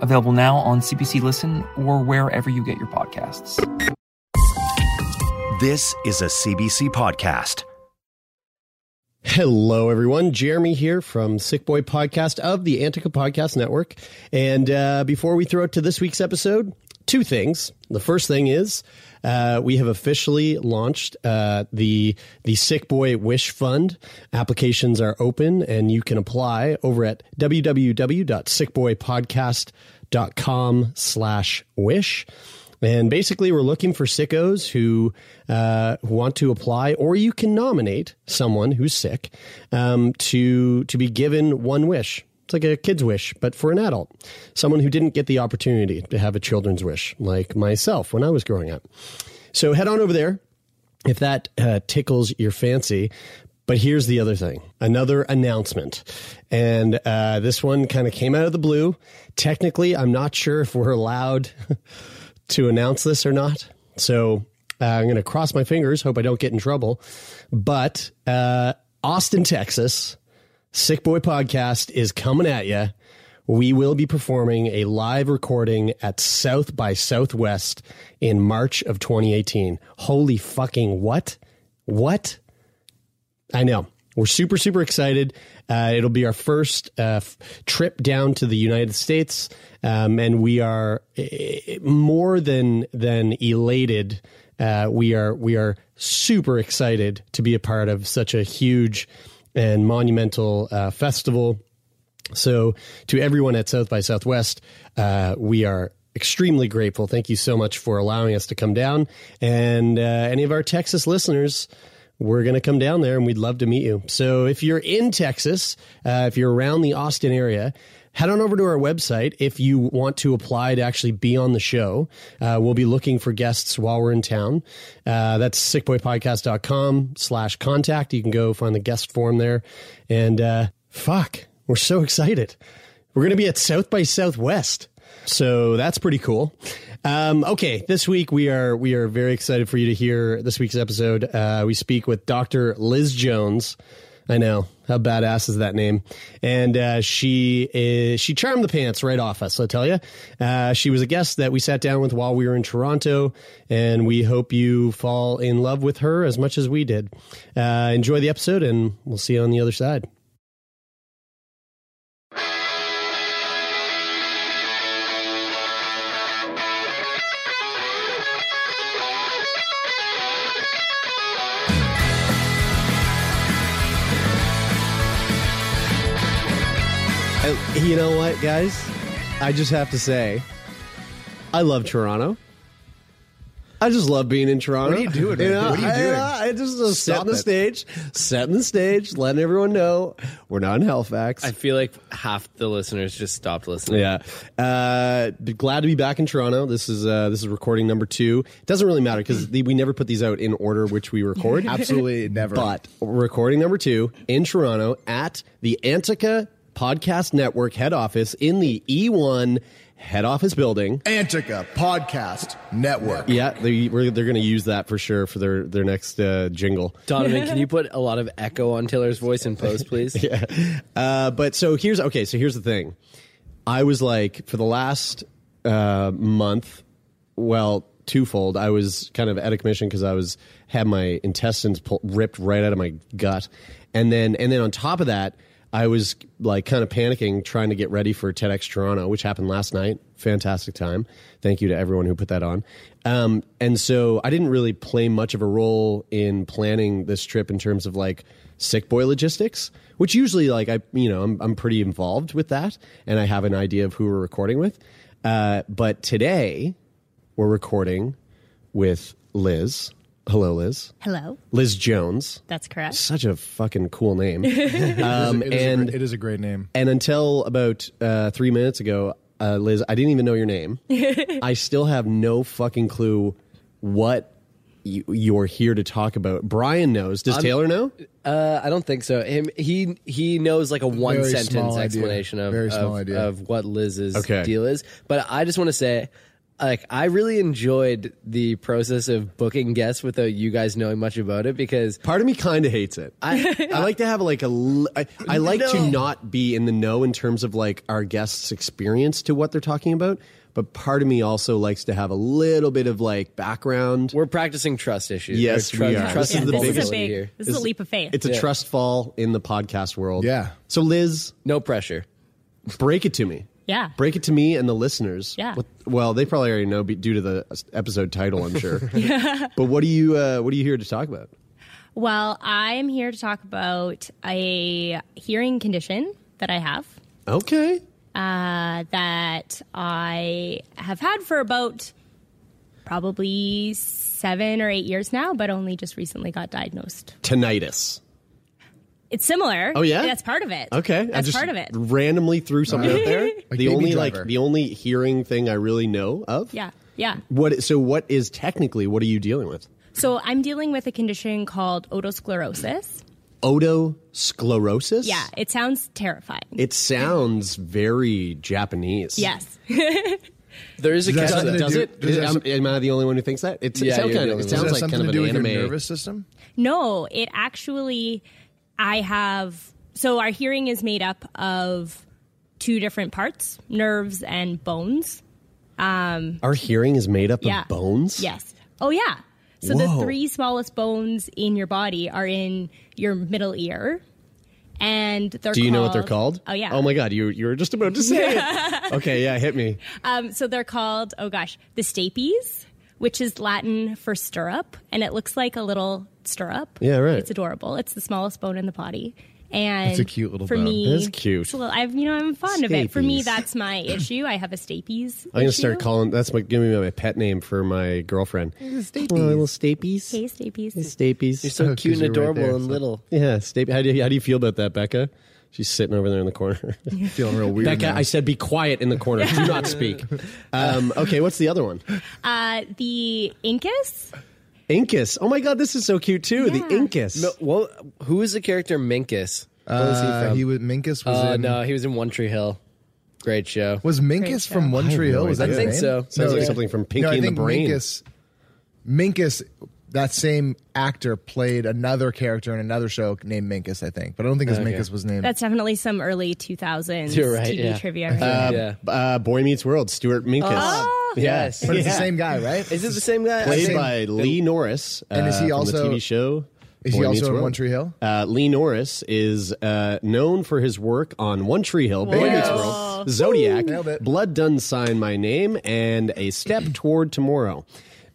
available now on CBC Listen or wherever you get your podcasts. This is a CBC podcast. Hello, everyone. Jeremie here from Sick Boy Podcast of the Antica Podcast Network. And uh, before we throw it to this week's episode, two things. The first thing is uh, we have officially launched uh, the the Sick Boy Wish Fund. Applications are open, and you can apply over at www.sickboypodcast.com slash wish. And basically, we're looking for sickos who, uh, want to apply, or you can nominate someone who's sick um, to to be given one wish. It's like a kid's wish, but for an adult, someone who didn't get the opportunity to have a children's wish, like myself when I was growing up. So head on over there if that uh, tickles your fancy. But here's the other thing another announcement. And uh, this one kind of came out of the blue. Technically, I'm not sure if we're allowed to announce this or not. So uh, I'm going to cross my fingers, hope I don't get in trouble. But uh, Austin, Texas, Sick Boy Podcast is coming at you. We will be performing a live recording at South by Southwest in March of 2018. Holy fucking what? What? I know. We're super, super excited. Uh, it'll be our first uh, f- trip down to the United States, um, and we are uh, more than than elated. Uh, we are we are super excited to be a part of such a huge and monumental uh, festival. So, to everyone at South by Southwest, uh, we are extremely grateful. Thank you so much for allowing us to come down. And uh, any of our Texas listeners, we're going to come down there and we'd love to meet you. So, if you're in Texas, uh, if you're around the Austin area, head on over to our website if you want to apply to actually be on the show. Uh, we'll be looking for guests while we're in town. Uh, that's sickboypodcast.com slash contact. You can go find the guest form there. And uh, fuck, we're so excited. We're going to be at South by Southwest. So that's pretty cool. Um, okay, this week we are we are very excited for you to hear this week's episode. Uh, we speak with Dr. Liz Jones. I know how badass is that name, and uh, she is she charmed the pants right off us. I tell you, uh, she was a guest that we sat down with while we were in Toronto, and we hope you fall in love with her as much as we did. Uh, enjoy the episode, and we'll see you on the other side. You know what, guys? I just have to say, I love Toronto. I just love being in Toronto. What are you doing, man? What are you I- doing? I, I just uh, Stop setting the stage, setting the stage, letting everyone know we're not in Halifax. I feel like half the listeners just stopped listening. Yeah, uh, glad to be back in Toronto. This is uh, this is recording number two. It doesn't really matter because we never put these out in order which we record. Absolutely never. But recording number two in Toronto at the Antica Podcast Network head office in the E1 head office building. Antica Podcast Network. Yeah, they, we're, they're going to use that for sure for their their next uh, jingle. Donovan, can you put a lot of echo on Taylor's voice in post, please? yeah. Uh, but so here's okay. So here's the thing. I was like for the last uh, month, well, twofold. I was kind of out of commission because I was had my intestines pull, ripped right out of my gut, and then and then on top of that, I was like kind of panicking, trying to get ready for TEDx Toronto, which happened last night. Fantastic time. Thank you to everyone who put that on. Um, and so I didn't really play much of a role in planning this trip in terms of like sick boy logistics, which usually like I, you know, I'm, I'm pretty involved with that and I have an idea of who we're recording with. Uh, but today we're recording with Liz. Hello, Liz. Hello. Liz Jones. That's correct. Such a fucking cool name. um, It is, a, and gr- it is a great name. and until about uh, three minutes ago, uh, Liz, I didn't even know your name. I still have no fucking clue what you, you're here to talk about. Brian knows. Does Taylor know? Uh, I don't think so. Him, he he knows like a one Very sentence small idea. explanation of Very small of, idea. of what Liz's Okay. deal is. But I just want to say, like, I really enjoyed the process of booking guests without you guys knowing much about it because Part of me kind of hates it. I, I like to have like a. l- I, I like to not be in the know in terms of like our guests' experience to what they're talking about. But part of me also likes to have a little bit of like background. we're practicing trust issues. Yes, Or trust, we are. Trust This is the this is biggest a big. here. This is a leap of faith. It's a trust fall in the podcast world. Yeah. So Liz, No pressure. break it to me. Yeah. Break it to me and the listeners. Yeah. What, well, they probably already know due to the episode title, I'm sure. yeah. But what are you? Uh, what are you here to talk about? Well, I'm here to talk about a hearing condition that I have. Okay. uh, that I have had for about probably seven or eight years now, but only just recently got diagnosed. Tinnitus. It's similar. Oh, yeah? that's part of it. Okay, I that's just part of it. Randomly threw something out there. the only Driver. like the only hearing thing I really know of. Yeah, yeah. What? So what is technically what are you dealing with? So I'm dealing with a condition called otosclerosis. Otosclerosis. Yeah, it sounds terrifying. It sounds very Japanese. yes. There is a Does that catch. have that. Does do- it? does that am, am I the only one who thinks that? It's, Yeah, it sounds kind of, it sounds Does like something kind of to do an with your anime. nervous system? No, it actually, I have, so our hearing is made up of two different parts nerves and bones. Um, Our hearing is made up Yeah. of bones. Yes. Oh, yeah. So Whoa. the three smallest bones in your body are in your middle ear. And they're Do you know what they're called? Oh, yeah. Oh my god, you you were just about to say it. Okay, yeah, hit me. Um, so they're called, oh gosh, the stapes, which is Latin for stirrup. And it looks like a little stirrup. Yeah, right. It's adorable. It's the smallest bone in the body. And It's a cute little for bone. me, It's cute. it's a little- I've, you know, I'm fond of it. For me, that's my issue. I have a stapes. I'm gonna issue. start calling. That's my give me my pet name for my girlfriend. Stapies. Oh, little Stapes. Hey, stapes. Stapies. You're so Oh, 'cause cute and you're right adorable there, and so- little. Yeah, Stape. How do you, how do you feel about that, Becca? She's sitting over there in the corner. Feeling real weird. Becca, now. I said be quiet in the corner. Do not speak. Um, okay, what's the other one? Uh, the incus. Incus. Oh my god, this is so cute too. The Yeah. Incus. No, well, who is the character Minkus? What was he Uh, from? he was Minkus was Uh, in. no, he was in One Tree Hill. Great show. Was Great Minkus show. from One Tree no Hill? Was that idea. I think name? so. Sounds like yeah. something from Pinky no, I and the Brain. Minkus, Minkus, that same actor played another character in another show named Minkus, I think. But I don't think his Okay. Minkus was named. That's definitely some early 2000s You're right, TV yeah. trivia. Uh, Yeah. uh, Boy Meets World. Stuart Minkus. Oh. Yes. but it's Yeah. the same guy, right? Is it the same guy? Played Same- by Lee Norris. And is uh, he from also- the TV show? Is Boy he Meets also in World. One Tree Hill? Uh, Lee Norris is uh, known for his work on One Tree Hill, Boy Whoa. Meets World, Zodiac, Blood Done Sign My Name, and A Step Toward Tomorrow.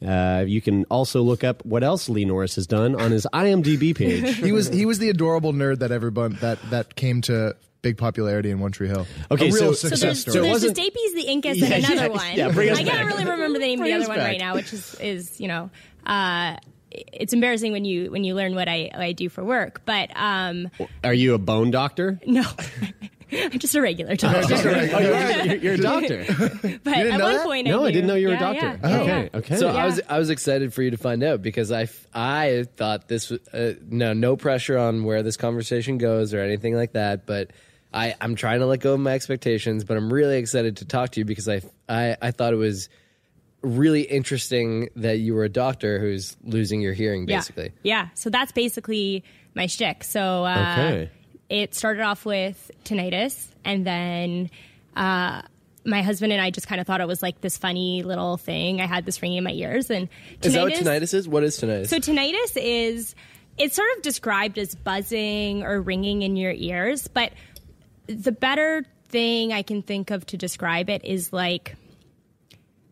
Uh, you can also look up what else Lee Norris has done on his IMDb page. He was he was the adorable nerd that everyone that that came to big popularity in One Tree Hill. Okay, a real so- So success there's, story. so there's wasn't- the Stapes, the Incus, Yeah, and another yeah, one. yeah, bring us I back. can't really remember the name of the us other one right now, which is is you know, uh, it's embarrassing when you when you learn what I what I do for work. But um, Are you a bone doctor? no, I'm just a regular doctor. Oh, you are? You're, you're a doctor. but didn't at know one that? point, No, I knew. didn't know you were a doctor. yeah, yeah, okay, okay. So Yeah. I was I was excited for you to find out because I, I thought this was uh, no no pressure on where this conversation goes or anything like that, but I I'm trying to let go of my expectations, but I'm really excited to talk to you because I I I thought it was really interesting that you were a doctor who's losing your hearing basically. Yeah. yeah. So that's basically my shtick. So uh, Okay. It started off with tinnitus, and then uh, my husband and I just kind of thought it was like this funny little thing. I had this ringing in my ears, and tinnitus, Is that what tinnitus is? What is tinnitus? So tinnitus is it's sort of described as buzzing or ringing in your ears, but the better thing I can think of to describe it is like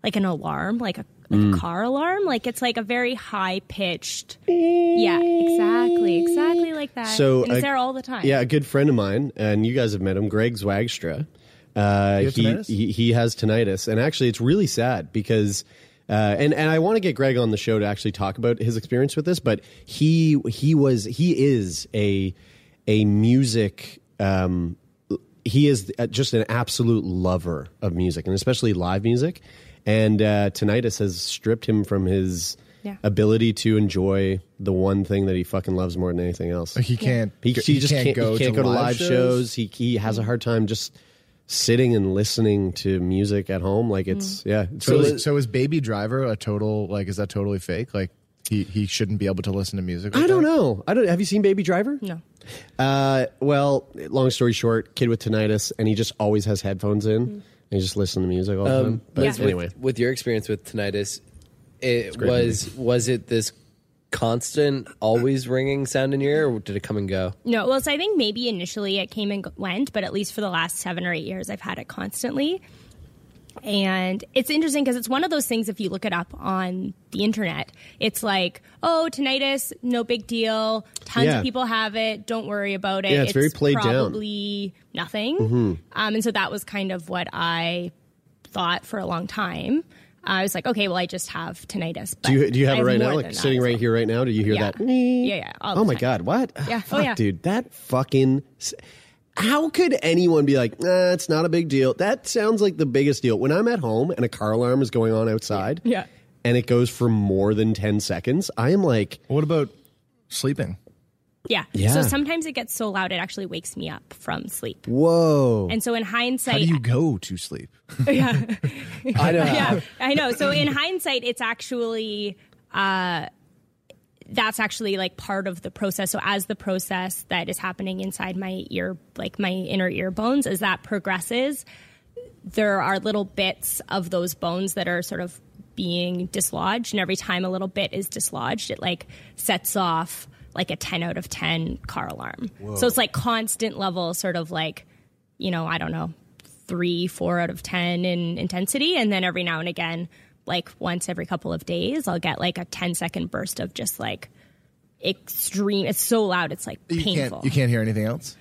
like an alarm, like a like Mm. a car alarm. Like it's like a very high pitched. Yeah, exactly, exactly like that. So and it's a- there all the time. Yeah, a good friend of mine, and you guys have met him, Greg Zwagstra. Uh, he, tinnitus? he he has tinnitus, and actually, it's really sad because. Uh, and and I want to get Greg on the show to actually talk about his experience with this, but he he was he is a a music um, he is just an absolute lover of music and especially live music. And uh, tinnitus has stripped him from his Yeah. ability to enjoy the one thing that he fucking loves more than anything else. He can't. He, he just can't, go, he can't to go to live shows. shows. He he has a hard time just sitting and listening to music at home. Like it's yeah. So, So, is, so is Baby Driver a total like? Is that totally fake? Like he he shouldn't be able to listen to music. Like I don't that? know. I don't. Have you seen Baby Driver? No. Uh, well, long story short, kid with tinnitus, and he just always has headphones in, and he just listen to music all the time. Um, but With- anyway, with, with your experience with tinnitus, it great was was it this constant, always ringing sound in your ear, or did it come and go? No, well, so I think maybe initially it came and went, but at least for the last seven or eight years, I've had it constantly. And it's interesting because it's one of those things, if you look it up on the internet, it's like, oh, tinnitus, no big deal. Tons Yeah. of people have it. Don't worry about it. Yeah, it's very played down. Mm-hmm. probably nothing. Um, and so that was kind of what I thought for a long time. I was like, okay, well, I just have tinnitus. But do you do you have I it right now? Like sitting right well. here, right now? Do you hear Yeah. that? Yeah, yeah. Oh my time. god, what? Yeah. Fuck, Oh, yeah. dude, that fucking. How could anyone be like, nah, it's not a big deal? That sounds like the biggest deal. When I'm at home and a car alarm is going on outside, Yeah. and it goes for more than ten seconds, I am like, What about sleeping? Yeah. Yeah. So sometimes it gets so loud it actually wakes me up from sleep. whoa. And so in hindsight, How do you go to sleep? Yeah. I know. yeah, I know. So in hindsight, it's actually uh, that's actually like part of the process. So as the process that is happening inside my ear, like my inner ear bones, as that progresses, there are little bits of those bones that are sort of being dislodged, and every time a little bit is dislodged, it like sets off like a 10 out of 10 car alarm. So it's like constant level, sort of like, you know, I don't know, three, four out of 10 in intensity. And then every now and again, like once every couple of days, I'll get like a 10 second burst of just like extreme. It's so loud, it's like You painful. can't. You can't hear anything else.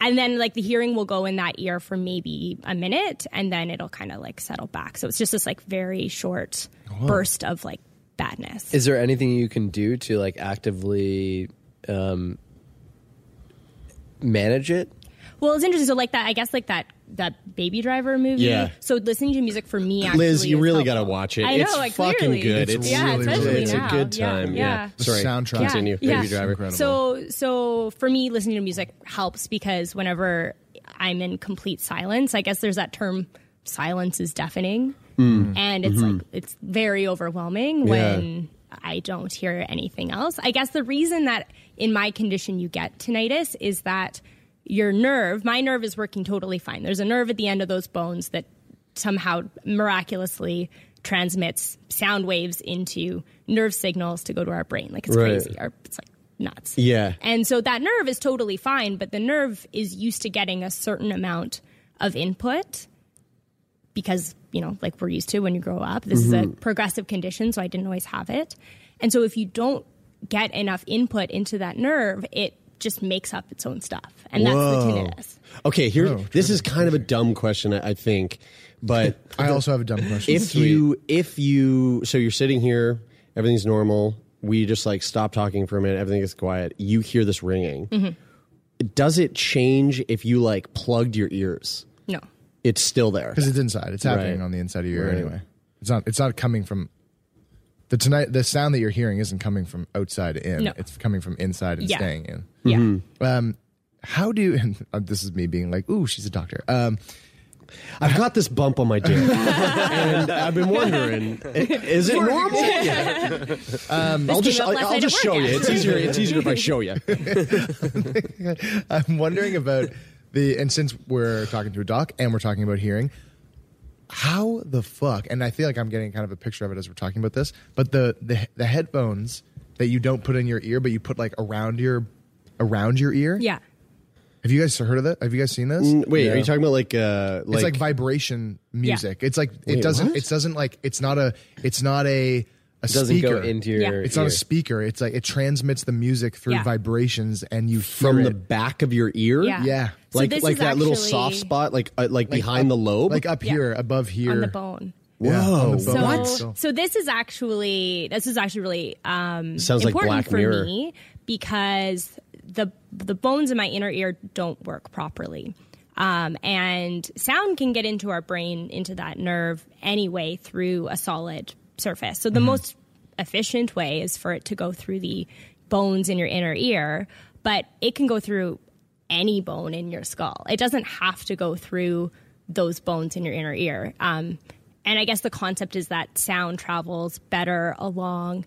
And then like the hearing will go in that ear for maybe a minute and then it'll kind of like settle back. So it's just this like very short burst of like badness. Is there anything you can do to like actively um, manage it? Well, it's interesting. So like that, I guess like that that Baby Driver movie. Yeah. So listening to music for me, actually, Liz, you is really got to watch it. I know, it's like, fucking clearly. good. It's It's, yeah, really, especially really it's now. a good time. Yeah. yeah. The Sorry. soundtrack. Continue. Yeah. Baby Driver. Incredible. So so for me, listening to music helps because whenever I'm in complete silence, I guess there's that term silence is deafening. Mm. And it's mm-hmm. like it's very overwhelming when I don't hear anything else. I guess the reason that in my condition you get tinnitus is that your nerve, my nerve is working totally fine. There's a nerve at the end of those bones that somehow miraculously transmits sound waves into nerve signals to go to our brain. Like it's Right. crazy. Our, it's like nuts. Yeah. And so that nerve is totally fine, but the nerve is used to getting a certain amount of input because, you know, like we're used to when you grow up. This is a mm-hmm. progressive condition, so I didn't always have it. And so if you don't get enough input into that nerve, it just makes up its own stuff. And that's the Whoa. tinnitus. Okay, here. this is kind of a dumb question, I I think, but I also have a dumb question. if you if you so you're sitting here, everything's normal. We just like stop talking for a minute. Everything is quiet. You hear this ringing. Mm-hmm. Does it change if you like plugged your ears? No. It's still there. because it's inside. It's happening Right. on the inside of your ear Right. anyway. It's not. It's not coming from the tonight. The sound that you're hearing isn't coming from outside in. No. It's coming from inside and Yeah. staying in. Yeah. Um, how do? And uh, this is me being like, "Ooh, she's a doctor." Um, I've got this bump on my dick, and I've been wondering, is it normal? Yeah. Um, I'll just I'll, I'll just show work, you. It's easier. It's easier if I show you. I'm wondering about the and since we're talking to a doc and we're talking about hearing, how the fuck? And I feel like I'm getting kind of a picture of it as we're talking about this. But the the the headphones that you don't put in your ear, but you put like around your around your ear. Yeah. Have you guys heard of that? Have you guys seen this? Wait, are you talking about like uh like, it's like vibration music. It's like it Wait, doesn't. what? It doesn't like. It's not a. It's not a. A It doesn't speaker. go into your. Yeah. It's not ear. a speaker. It's like it transmits the music through Yeah. vibrations, and you from hear the it. back of your ear? Yeah. Yeah. So like this like is that little actually soft spot, like uh, like, Like behind up- the lobe. like up Yeah. here, above here, On the bone. Yeah, on the Whoa. bone. So, so this is actually this is actually really um, Sounds like important Black for Mirror. me because the the bones in my inner ear don't work properly. Um, and sound can get into our brain, into that nerve anyway through a solid surface. So the most efficient way is for it to go through the bones in your inner ear, but it can go through any bone in your skull. It doesn't have to go through those bones in your inner ear. Um, and I guess the concept is that sound travels better along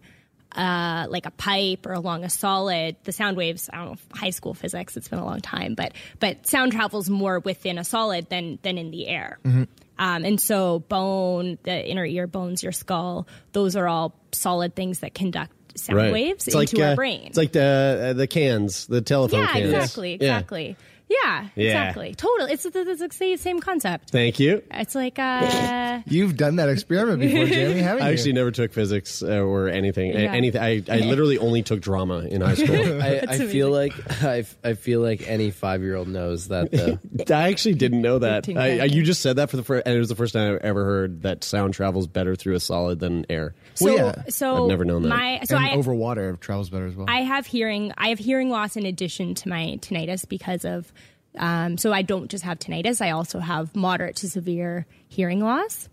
uh, like a pipe or along a solid. The sound waves, I don't know, high school physics. It's been a long time, but but sound travels more within a solid than than in the air. Um, and so bone, the inner ear bones, your skull, those are all solid things that conduct sound waves It's into like, our uh, brain. It's like the uh, the cans, the telephone yeah, cans. exactly, Yeah. exactly. Yeah, Yeah. exactly. Totally. It's, it's, it's the same concept. Thank you. It's like uh, You've done that experiment before, Jamie, haven't you? I actually never took physics uh, or anything. A- Yeah. Anything. I, I literally only took drama in high school. I, I feel like I, I feel like any five year old knows that though. I actually didn't know that. I, I, you just said that for the first, and it was the first time I ever heard that sound travels better through a solid than air. so. Well, yeah. So I've never known that. My so and I over water travels better as well. I have hearing I have hearing loss in addition to my tinnitus because of um, so I don't just have tinnitus. I also have moderate to severe hearing loss.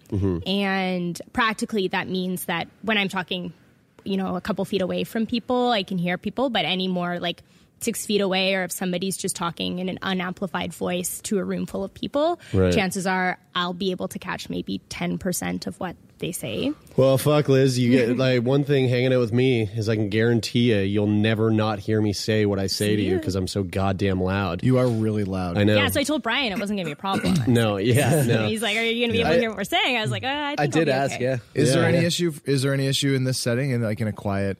And practically that means that when I'm talking you know a couple feet away from people I can hear people but any more like six feet away or if somebody's just talking in an unamplified voice to a room full of people Right. chances are I'll be able to catch maybe 10% of what they say Well, fuck, Liz. You get like one thing hanging out with me is I can guarantee you, you'll never not hear me say what I say to you because I'm so goddamn loud. you are really loud. I know. yeah so I told Brian it wasn't gonna be a problem no, yeah, no. He's like, "Are you going to be able to hear what we're saying?" I was like, uh, "I, think I I'll did be ask, okay. yeah. Is there Yeah. any issue? Is there any issue in this setting, in like in a quiet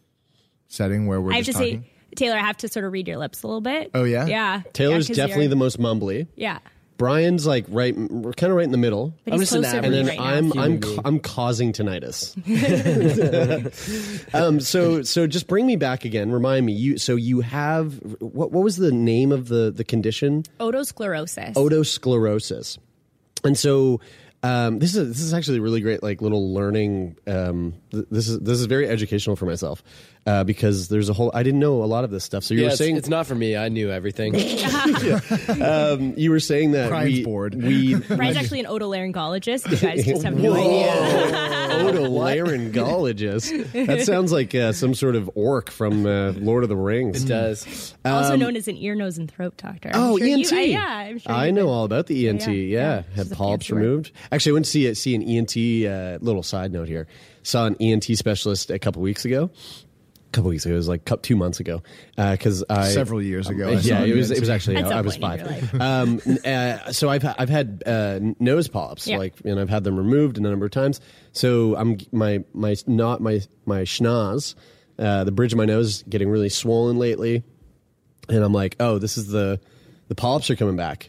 setting where we're I have to just say. Taylor, I have to sort of read your lips a little bit. Oh, yeah? yeah. Taylor's Yeah, 'cause definitely you're- the most mumbly. yeah. Brian's like right, we're kind of right in the middle. But I'm just an closer to and then right. I'm Human I'm ca- I'm causing tinnitus. um, so so just bring me back again. Remind me. You so you have what what was the name of the the condition? otosclerosis. Otosclerosis. And so um, this is this is actually a really great like little learning. Um, th- this is this is very educational for myself uh, because there's a whole I didn't know a lot of this stuff. So you Yeah, were it's, saying it's not for me. I knew everything. um, you were saying that Brian's we bored. we Brian's actually an otolaryngologist. You guys just have no idea. otolaryngologist. That sounds like uh, some sort of orc from uh, Lord of the Rings. It does. also known as an ear, nose, and throat doctor. I'm Um, Oh, sure ENT. You, uh, yeah, I'm sure I know would. all about the ENT. Yeah, Yeah, yeah. had polyps fancy word. removed. Actually, I went to see, see an ENT. Uh, little side note here: saw an ENT specialist a couple weeks ago. A couple weeks ago, it was like two months ago, because I Several years ago, I yeah, it was. It was actually At some I was point in five. your Um, uh, so I've I've had uh, nose polyps, Yeah. like, and I've had them removed a number of times. So I'm my my not my my schnoz, uh, the bridge of my nose, getting really swollen lately and I'm like, oh, this is the the polyps are coming back,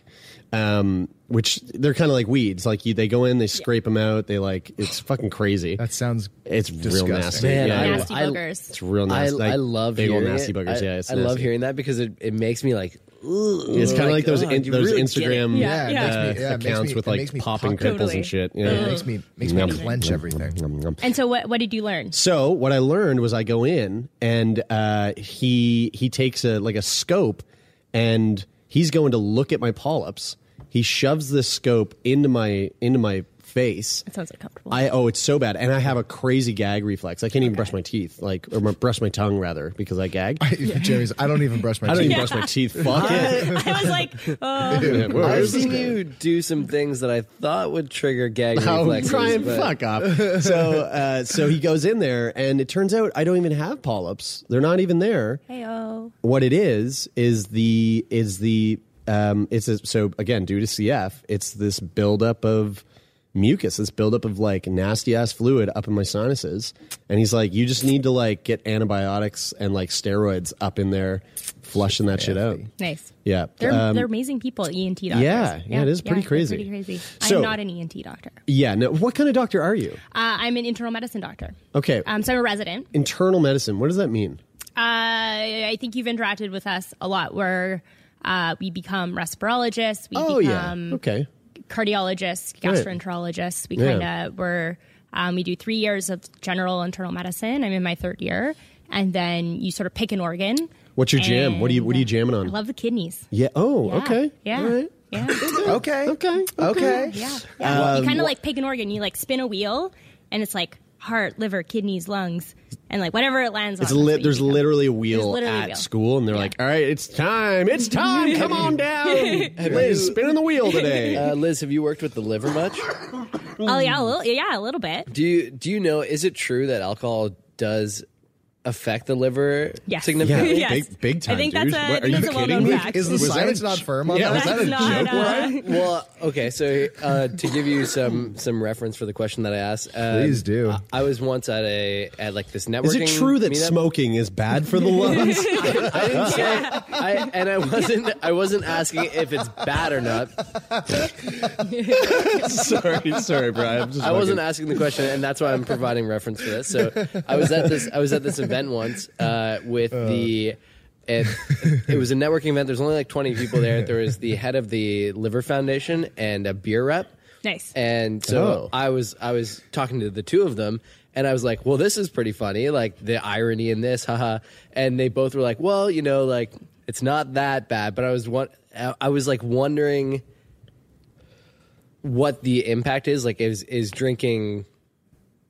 um, which they're kind of like weeds. Like you, they go in, they scrape them out. They like it's fucking crazy. That sounds it's real disgusting. nasty. Man, yeah, I- Nasty I- boogers. it's real I, nasty. Like, I love big old hearing nasty it. boogers. I, yeah, it's I love hearing that because it, it makes me like. Ooh, It's kind of like those God, in, those really. Instagram Yeah, uh, yeah. Makes me- yeah, it makes accounts me- with like popping pop- pimples Totally. and shit. Yeah, Yeah. it makes me makes me Yum. clench everything. Yum, yum. And so, what, what did you learn? So what I learned was I go in and uh, he he takes a like a scope and he's going to look at my polyps. He shoves this scope into my into my face. It sounds uncomfortable. I oh it's so bad and I have a crazy gag reflex. I can't even brush my teeth like or my, brush my tongue rather because I gag. I Jamie's. I don't even brush my teeth. I don't teeth. even brush my teeth. Fuck it. I was like, oh, Yeah, I've seen you do some things that I thought would trigger gag Oh, reflexes. Brian, but fuck off. So, uh, so he goes in there, and it turns out I don't even have polyps. They're not even there. hey, oh. what it is is the is the um it's a, so again due to CF it's this buildup of mucus this buildup of like nasty ass fluid up in my sinuses and he's like you just need to like get antibiotics and like steroids up in there flushing that shit out Nice. yeah They're, Um, they're amazing people, ENT doctors. Yeah, yeah, it is pretty they're crazy. Pretty crazy. So- I'm not an ENT doctor. yeah no what kind of doctor are you Uh, I'm an internal medicine doctor. okay Um, so I'm a resident. internal medicine what does that mean Uh, I think you've interacted with us a lot where uh, we become respirologists, we oh yeah okay cardiologists, gastroenterologists. We kind of were, um, we do three years of general internal medicine. I'm in my third year. And then you sort of pick an organ. what's your jam what are you what are you And, jamming I love the kidneys. yeah oh Yeah. okay Yeah. All right. Yeah. Okay. okay Okay. Yeah. yeah. Um, you kind of like pick an organ. You like spin a wheel, and it's like heart, liver, kidneys, lungs. And like whatever it lands It's on. that's lit. what you There's literally a wheel There's literally a at wheel. school, and they're like, "All right, it's time. It's time. Come on down, Liz. Spinning the wheel today." Uh, Liz, have you worked with the liver much? Oh yeah, a little, yeah, a little bit. Do you do you know? Is it true that alcohol does affect the liver Yes. significantly? Yes. big, big time. I think dude. that's a, What, I are think you a kidding well-known me? fact. Is the Was science a not firm on Yeah, that? was that a That's not, joke? uh, Well, okay, so uh, to give you some some reference for the question that I asked, uh, Please do. I, I was once at a at like this networking. Is it true that meetup. smoking is bad for the lungs? I didn't say, I, and I wasn't. I wasn't asking if it's bad or not. sorry, sorry, Brian. I'm just I wasn't asking the question, and that's why I'm providing reference for this. So I was at this. I was at this event once uh, with the. And it was a networking event. There's only like 20 people there. There was the head of the Liver Foundation and a beer rep. Nice. And so Oh. I was I was talking to the two of them, and I was like, "Well, this is pretty funny. Like the irony in this, haha." And they both were like, "Well, you know, like it's not that bad." But I was one. I was like wondering what the impact is. Like, is is drinking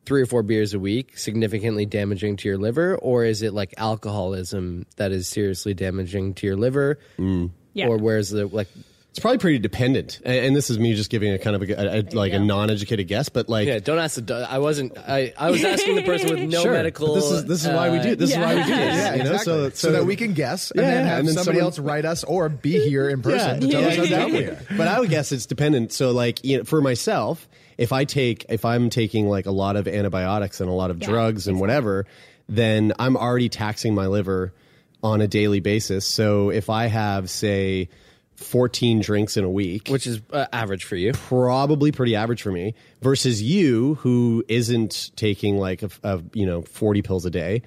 three or four beers a week significantly damaging to your liver, or is it like alcoholism that is seriously damaging to your liver? Mm. Yeah. Or where's the like? It's probably pretty dependent, and, and this is me just giving a kind of a, a- a- like a non-educated guess, but like. Yeah, don't ask the. I wasn't. I, I was asking the person with no Sure, medical. but this is this is why we do this is why we do uh, this. Yeah, you know, exactly. so, so, that we can guess and Yeah, then have and then somebody someone- else write us or be here in person to tell yeah, us how dumb we are. But I would guess it's dependent. So, like, you know, for myself, if I take, if I'm taking like a lot of antibiotics and a lot of Yeah, drugs and whatever, then I'm already taxing my liver on a daily basis. So, if I have, say, 14 drinks in a week, which is uh, average for you. probably pretty average for me versus you who isn't taking like a, a you know 40 pills a day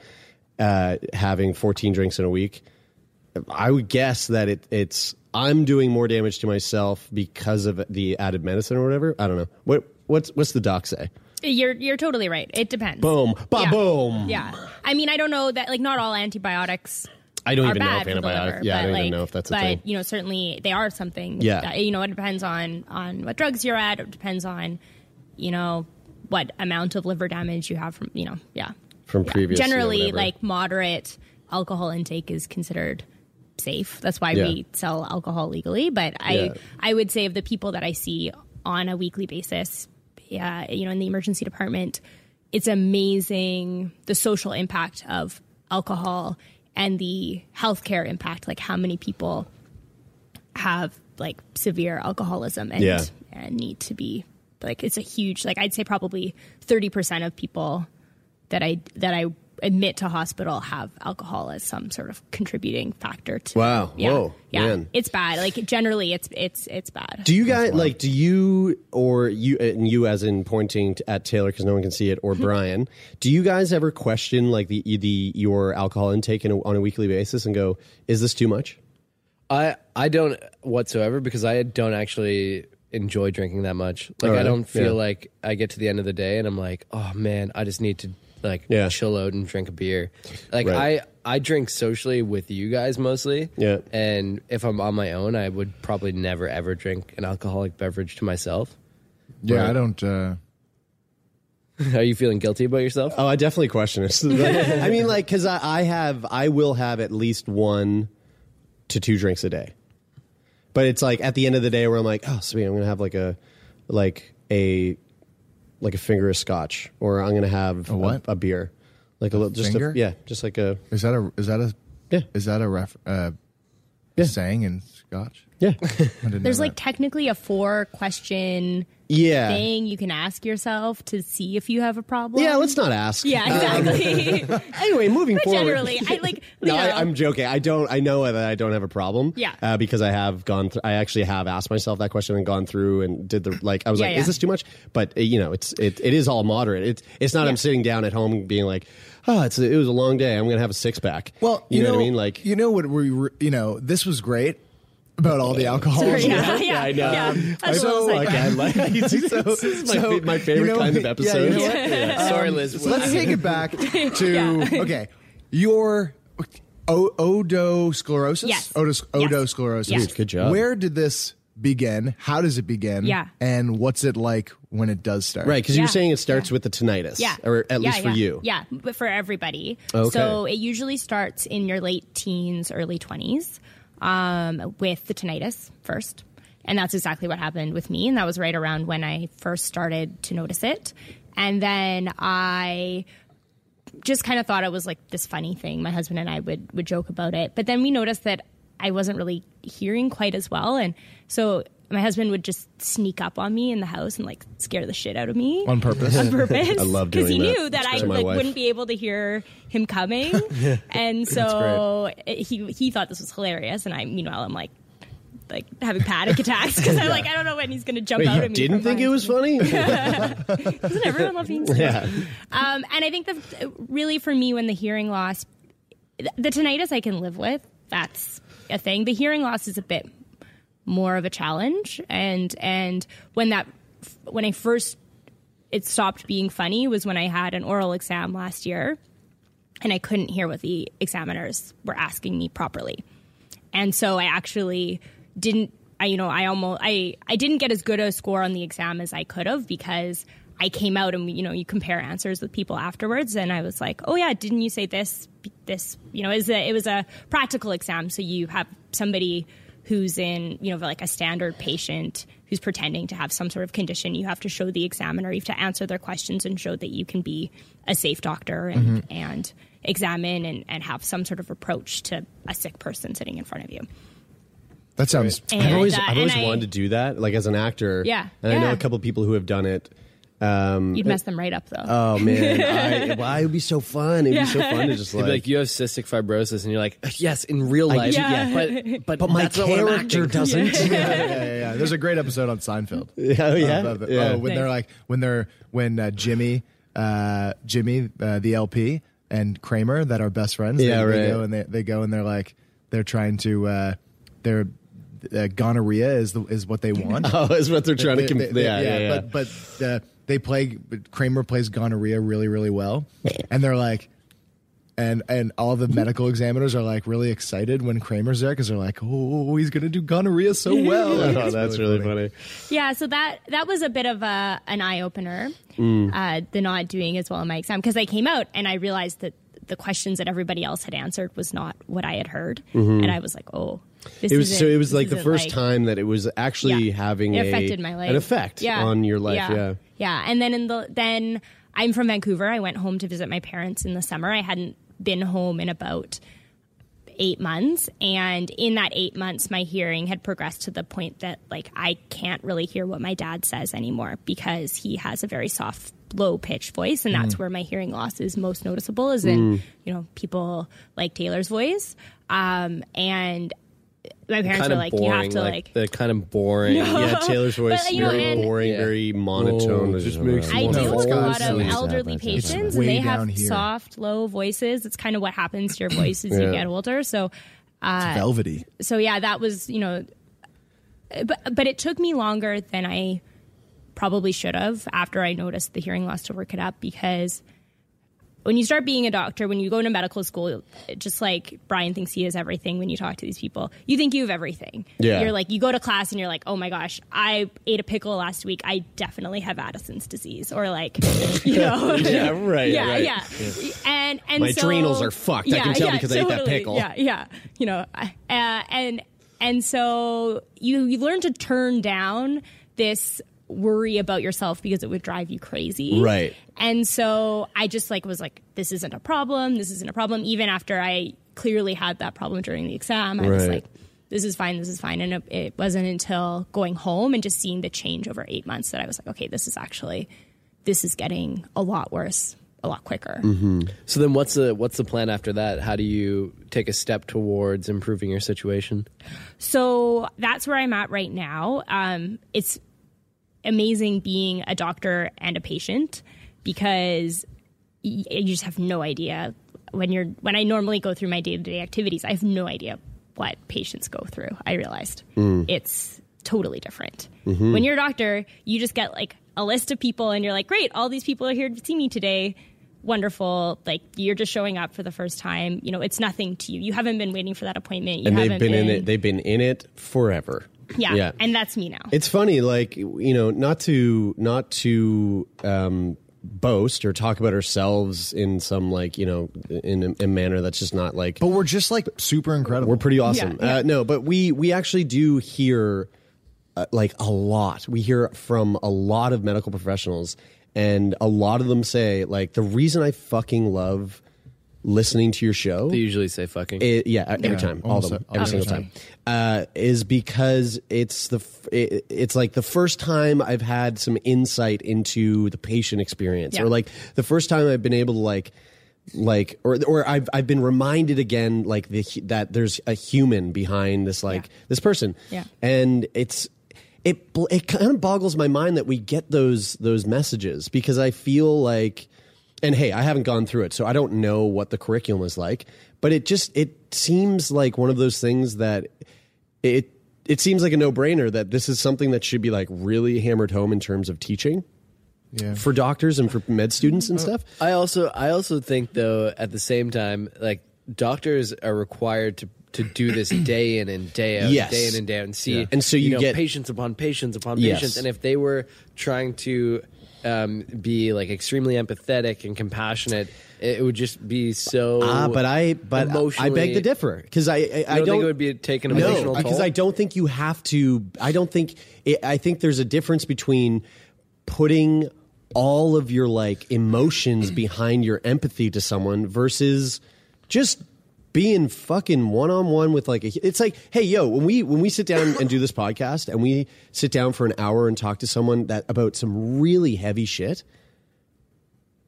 uh, having 14 drinks in a week i would guess that it, it's i'm doing more damage to myself because of the added medicine or whatever i don't know what what's what's the doc say You're you're totally right. It depends. boom ba Yeah. boom Yeah. I mean, I don't know that like not all antibiotics. I don't even know if for the antibiotic- liver, yeah, I don't even know if that's a but, thing. But, you know, certainly they are something. Yeah. that, you know, it depends on on what drugs you're at. It depends on, you know, what amount of liver damage you have from. You know, yeah. from Yeah. previous Generally, like moderate alcohol intake is considered safe. That's why Yeah. we sell alcohol legally. But I, Yeah. I would say of the people that I see on a weekly basis, yeah, you know, in the emergency department, it's amazing the social impact of alcohol and the healthcare impact. Like how many people have like severe alcoholism and, Yeah. and need to be like it's a huge like I'd say probably thirty percent of people that I that I admit to hospital have alcohol as some sort of contributing factor to Wow. yeah Whoa. yeah Man. it's bad like generally it's it's it's bad Do you guys like? Do you or you uh, and you as in pointing at Taylor because no one can see it or Brian? Do you guys ever question like the the your alcohol intake in a, on a weekly basis and go, is this too much? I I don't whatsoever because I don't actually enjoy drinking that much. Like Oh, I don't feel Yeah. like I get to the end of the day and I'm like, oh man, I just need to like Yeah. chill out and drink a beer. Like Right. I I drink socially with you guys mostly. Yeah. And if I'm on my own, I would probably never ever drink an alcoholic beverage to myself. Yeah, I don't. Uh, Are you feeling guilty about yourself? Oh, I definitely question it. I mean, like, because I, I have, I will have at least one to two drinks a day. But it's like at the end of the day where I'm like, oh, sweet, I'm gonna have like a, like a, like a finger of scotch, or I'm gonna have A what? A, beer, like a, little, just finger? a, yeah, just like a, is that a? Is that a? Yeah. Is that a ref? Uh, Yeah. saying in Scotch? yeah, there's like that. technically a four question yeah, thing you can ask yourself to see if you have a problem yeah. Let's not ask. yeah exactly Anyway, moving But forward. generally I like No, know, I, I'm joking. I don't. I know that I don't have a problem. Yeah. Uh, because I have gone. Th- I actually have asked myself that question and gone through and did the like. I was Yeah, like, yeah. is this too much? But uh, you know, it's it, it is all moderate. It's it's not. Yeah. I'm sitting down at home being like, oh, it's it was a long day. I'm gonna have a six pack. Well, you, know, what I mean? Like, you know what we, were- you know, this was great about all the alcohol. Sorry, yeah, yeah, I know. yeah. That's a So, side okay, I like this is my, so, my favorite you know, kind of yeah, episode. you know what? Sorry, Liz. So let's take it back to Yeah. okay, your o- odosclerosis. Yes. Odos- odosclerosis. Yes. Good job. Where did this begin? How does it begin? Yeah. And what's it like when it does start? Right, because you Yeah. were saying it starts with the tinnitus. Yeah. Or at Yeah, least for yeah. you. Yeah, but for everybody. Okay. So it usually starts in your late teens, early 20s um, with the tinnitus first. And that's exactly what happened with me. And that was right around when I first started to notice it. And then I just kind of thought it was like this funny thing. My husband and I would would joke about it, but then we noticed that I wasn't really hearing quite as well, and so my husband would just sneak up on me in the house and like scare the shit out of me On purpose. on purpose. I love because he that knew that I like wife. wouldn't be able to hear him coming, and so it- he he thought this was hilarious, and I meanwhile I'm like. Like having panic attacks because I'm like I don't know when he's going to jump Wait, out at me. didn't think it was funny? Doesn't everyone love being scared? yeah. Um, and I think that really for me, when the hearing loss, the tinnitus I can live with. That's a thing. The hearing loss is a bit more of a challenge, and and when that when I first it stopped being funny was when I had an oral exam last year, and I couldn't hear what the examiners were asking me properly, and so I actually didn't. I you know I almost I I didn't get as good a score on the exam as I could have because I came out and you know you compare answers with people afterwards and I was like oh yeah didn't you say this this you know is it was a, it was a practical exam so you have somebody who's in you know like a standard patient who's pretending to have some sort of condition you have to show the examiner you have to answer their questions and show that you can be a safe doctor and and examine and, and have some sort of approach to a sick person sitting in front of you That sounds. And, I've always, uh, I've and always I- wanted to do that, like as an actor. Yeah, And I know a couple people who have done it. Um, you'd mess them right up though oh man, I, well, it would be so fun. It'd be so fun to just like, be like, you have cystic fibrosis, and you're like, yes, in real life, Yeah. but but but my that's not what I'm character doesn't. yeah, yeah, yeah, yeah. There's a great episode on Seinfeld. oh yeah, Of- of- yeah. Oh, when they're like when they're when uh, Jimmy, uh, Jimmy, uh, the LP, and Kramer that are best friends. Yeah, they, they right. go and they, they go and they're like they're trying to uh, they're uh, gonorrhea is the is what they want. oh, is what they're trying They- to. Com- they- they- yeah, yeah, yeah. But but uh, they play Kramer plays gonorrhea really really well, and they're like. And and all the medical examiners are like really excited when Kramer's there because they're like, oh, he's gonna do gonorrhea so well. Oh, that's really funny. Yeah, so that that was a bit of a an eye opener, Mm. uh, the not doing as well in my exam because I came out and I realized that the questions that everybody else had answered was not what I had heard, and I was like, oh, this Mm-hmm. It was so. It was like the first like- time that it was actually Yeah. having it a, affected my life, an effect Yeah. on your life. Yeah. yeah. Yeah, and then in the then I'm from Vancouver. I went home to visit my parents in the summer. I hadn't been home in about eight months and in that eight months my hearing had progressed to the point that like i can't really hear what my dad says anymore because he has a very soft low pitched voice and Mm. that's where my hearing loss is most noticeable is in you know people like taylor's voice um, and my parents Kind were of like boring, you have to like, the kind of boring. Yeah, Taylor's voice But, you know, very and- boring, Yeah. very monotone. Oh, just makes I No, deal it's with a got lot of elderly patients, and they have here. soft, low voices. It's kind of what happens to your voice as Yeah. you get older. So, uh, velvety. so yeah, that was you know, but but it took me longer than I probably should have after I noticed the hearing loss to work it up because when you start being a doctor, when you go into medical school, just like Brian thinks he is everything when you talk to these people, you think you have everything. Yeah. You're like, you go to class and you're like, oh my gosh, I ate a pickle last week. I definitely have Addison's disease. Or like, you know. Yeah, right, Yeah, right. yeah. And, and My so, adrenals are fucked. I can tell because I ate that pickle. Yeah, yeah. You know, uh, and, and so you, you learn to turn down this worry about yourself because it would drive you crazy. Right. And so I just like was like, this isn't a problem. This isn't a problem. Even after I clearly had that problem during the exam, I was like, this is fine. This is fine. And it, it wasn't until going home and just seeing the change over eight months that I was like, okay, this is actually, this is getting a lot worse, a lot quicker. So then, what's the what's the plan after that? How do you take a step towards improving your situation? So that's where I'm at right now. Um, it's amazing being a doctor and a patient because y- you just have no idea when you're when I normally go through my day to day activities. I have no idea what patients go through. I realized mm. it's totally different. Mm-hmm. When you're a doctor, you just get like a list of people and you're like, great, all these people are here to see me today. wonderful. Like you're just showing up for the first time. You know, it's nothing to you. You haven't been waiting for that appointment. You and they've haven't been, in it. They've been in it forever. Yeah, yeah. and that's me now. It's funny, like you know, not to not to um, boast or talk about ourselves in some like you know in a, a manner that's just not like. But we're just like super incredible. We're pretty awesome. Yeah, yeah. Uh, no, but we we actually do hear uh, like a lot. We hear from a lot of medical professionals, and a lot of them say like the reason I fucking love listening to your show They usually say fucking. it, yeah, every Yeah, time, all of them, every every single time. time, uh, is because it's the it, it's like the first time I've had some insight into the patient experience, Yeah. or like the first time I've been able to like like or or I've I've been reminded again like the that there's a human behind this like Yeah. this person, Yeah. and it's. It, it kind of boggles my mind that we get those those messages because I feel like and hey, I haven't gone through it, so I don't know what the curriculum is like. But it just it seems like one of those things that it it seems like a no brainer that this is something that should be like really hammered home in terms of teaching yeah. for doctors and for med students and uh, stuff. I also I also think though at the same time like doctors are required to to do this day in and day out, Yes. day in and day out, and see, Yeah. And so you know, get- patients upon patients upon Yes. patients, and if they were trying to um, be like extremely empathetic and compassionate, it would just be so. Ah, but I but I beg to differ because I I, I don't don't think it would be taking an emotional no because? I don't think you have to. I don't think it, I think there's a difference between putting all of your like emotions behind your empathy to someone versus just being fucking one on one with like a, it's like hey yo when we when we sit down and do this podcast and we sit down for an hour and talk to someone that about some really heavy shit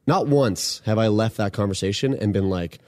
not once have I left that conversation and been like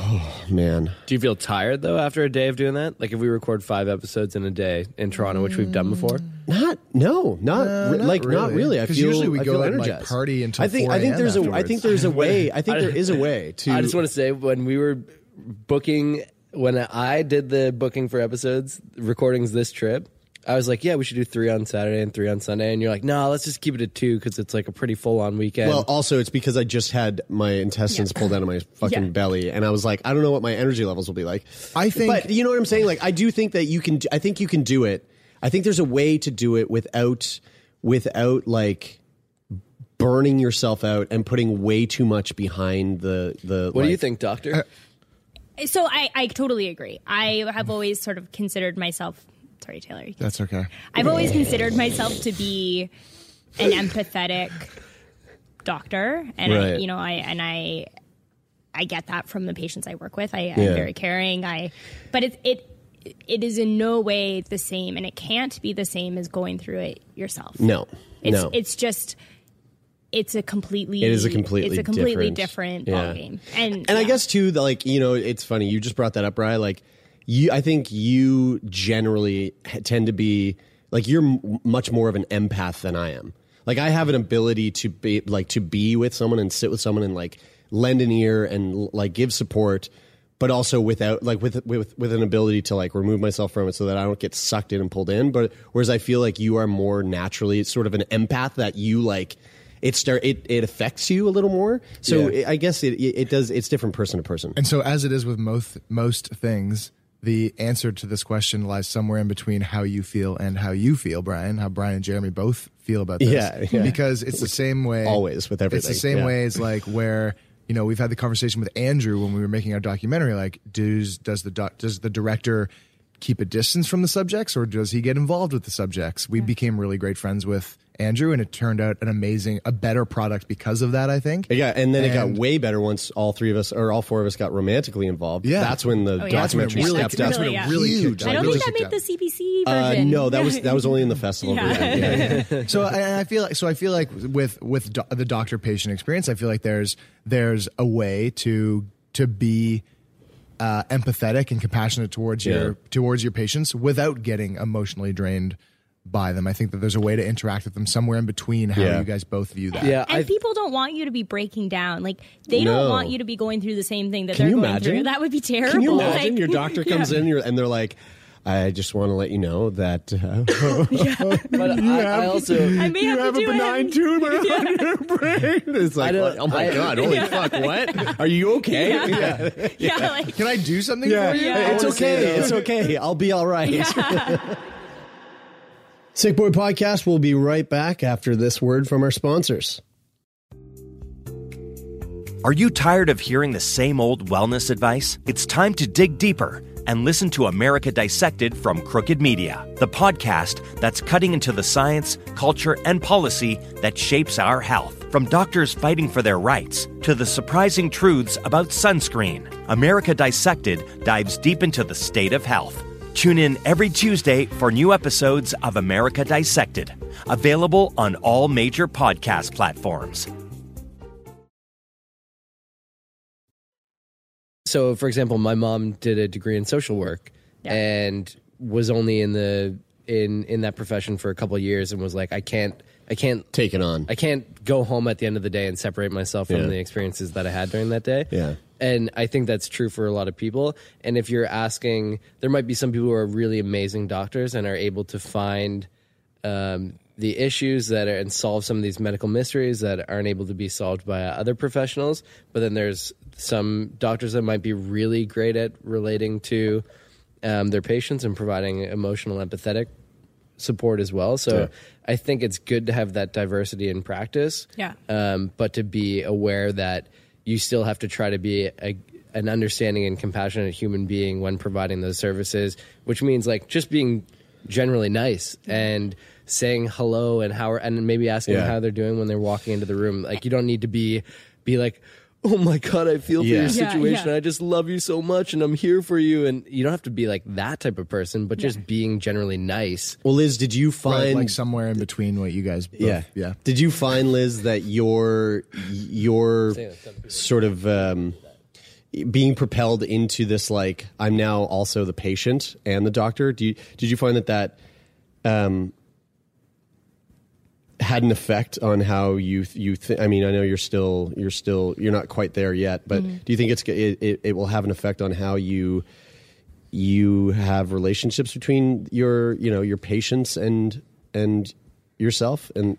oh man Do you feel tired though after a day of doing that? Like if we record five episodes in a day in Toronto, which we've done before. Not no, not, No, re- not like not really. really. I 'Cause feel usually we I go feel and, like, energized. party until I think 4 I think a.m. there's a I afterwards. think there's a way. I think there is a way to. I just want to say when we were booking when I did the booking for episodes recordings this trip, I was like, yeah, we should do three on Saturday and three on Sunday, and you're like, no, let's just keep it at two because it's like a pretty full on weekend. Well, also it's because I just had my intestines Yeah. pulled out of my fucking Yeah. belly, and I was like, I don't know what my energy levels will be like. I think- but you know what I'm saying. Like, I do think that you can. I think you can do it. I think there's a way to do it without, without like burning yourself out and putting way too much behind the the. what do you think, Doctor? Uh, So I, I totally agree. I have always sort of considered myself. Sorry, Taylor. That's okay. I've always considered myself to be an empathetic doctor, and I, you know, I and I, I get that from the patients I work with. I, I'm Yeah. very caring. I, but it it it is in no way the same, and it can't be the same as going through it yourself. No, it's no. it's just. It's a completely. It is a completely It's a completely different- different, yeah. ballgame, and And I guess too, like you know, it's funny. You just brought that up, Brian. Like you, I think you generally tend to be like you're m- much more of an empath than I am. Like I have an ability to be like to be with someone and sit with someone and like lend an ear and like give support, but also without like with with with an ability to like remove myself from it so that I don't get sucked in and pulled in. But whereas I feel like you are more naturally sort of an empath that you like. It start it, it affects you a little more, so Yeah. I guess it it does. It's different person to person. And so, as it is with most most things, the answer to this question lies somewhere in between how you feel and how you feel, Brian. How Brian and Jeremie both feel about this. Yeah, yeah. Because it's the same way. Always with everything. It's the same yeah. way as like where you know we've had the conversation with Andrew when we were making our documentary. Like, does does the doc, does the director keep a distance from the subjects or does he get involved with the subjects? We became really great friends with Andrew, and it turned out an amazing, a better product because of that. I think. Yeah, and then it got way better once all three of us or all four of us got romantically involved. Yeah. that's when the Oh, yeah. That's when it documentary really, stepped that's up. when Really, it yeah. really huge. I don't Really think that made up. the CBC Uh, version. no, that was that was only in the festival. Yeah. version. Yeah, yeah. so I, I feel like so I feel like with with do, the doctor patient experience, I feel like there's there's a way to to be uh, empathetic and compassionate towards Yeah. your towards your patients without getting emotionally drained by them. I think that there's a way to interact with them somewhere in between how Yeah. you guys both view that. yeah, And I, people don't want you to be breaking down. Like they No. don't want you to be going through the same thing that Can they're you going imagine? through. That would be terrible. Can you imagine Like- your doctor comes in and, you're, and they're like, I just want to let you know that uh, But I, I also I may have, to benign a- tumor on your brain. It's like, I don't- oh my I- god, holy fuck, what? Are you okay? Yeah. Yeah, like Can I do something Yeah, for you? Yeah. it's I say, okay. It's okay. I'll be all right. Sickboy Podcast will be right back after this word from our sponsors. Are you tired of hearing the same old wellness advice? It's time to dig deeper and listen to America Dissected from Crooked Media, the podcast that's cutting into the science, culture, and policy that shapes our health. From doctors fighting for their rights to the surprising truths about sunscreen, America Dissected dives deep into the state of health. Tune in every Tuesday for new episodes of America Dissected, available on all major podcast platforms. so for example my mom did a degree in social work Yeah. and was only in the in in that profession for a couple of years and was like i can't i can't Take it on. i can't go home at the end of the day and separate myself from Yeah. the experiences that i had during that day Yeah. And i think that's true for a lot of people and if you're asking there might be some people who are really amazing doctors and are able to find um, the issues that are and solve some of these medical mysteries that aren't able to be solved by other professionals. But then there's some doctors that might be really great at relating to um, their patients and providing emotional, empathetic support as well. So Yeah. I think it's good to have that diversity in practice. Yeah. Um, but to be aware that you still have to try to be a, an understanding and compassionate human being when providing those services, which means like just being generally nice and saying hello and how and maybe asking Yeah. how they're doing when they're walking into the room. Like you don't need to be be like, "Oh my god, I feel for your situation. yeah. I just love you so much and I'm here for you." And you don't have to be like that type of person, but just being generally nice. Well, Liz, did you Right, find like somewhere in between what you guys both, yeah yeah. Did you find Liz that your your sort of um, being propelled into this like I'm now also the patient and the doctor? Do you did you find that that um, had an effect on how you you th- I mean I know you're still you're still you're not quite there yet, but mm-hmm. do you think it's it, it, it will have an effect on how you you have relationships between your you know your patients and and yourself and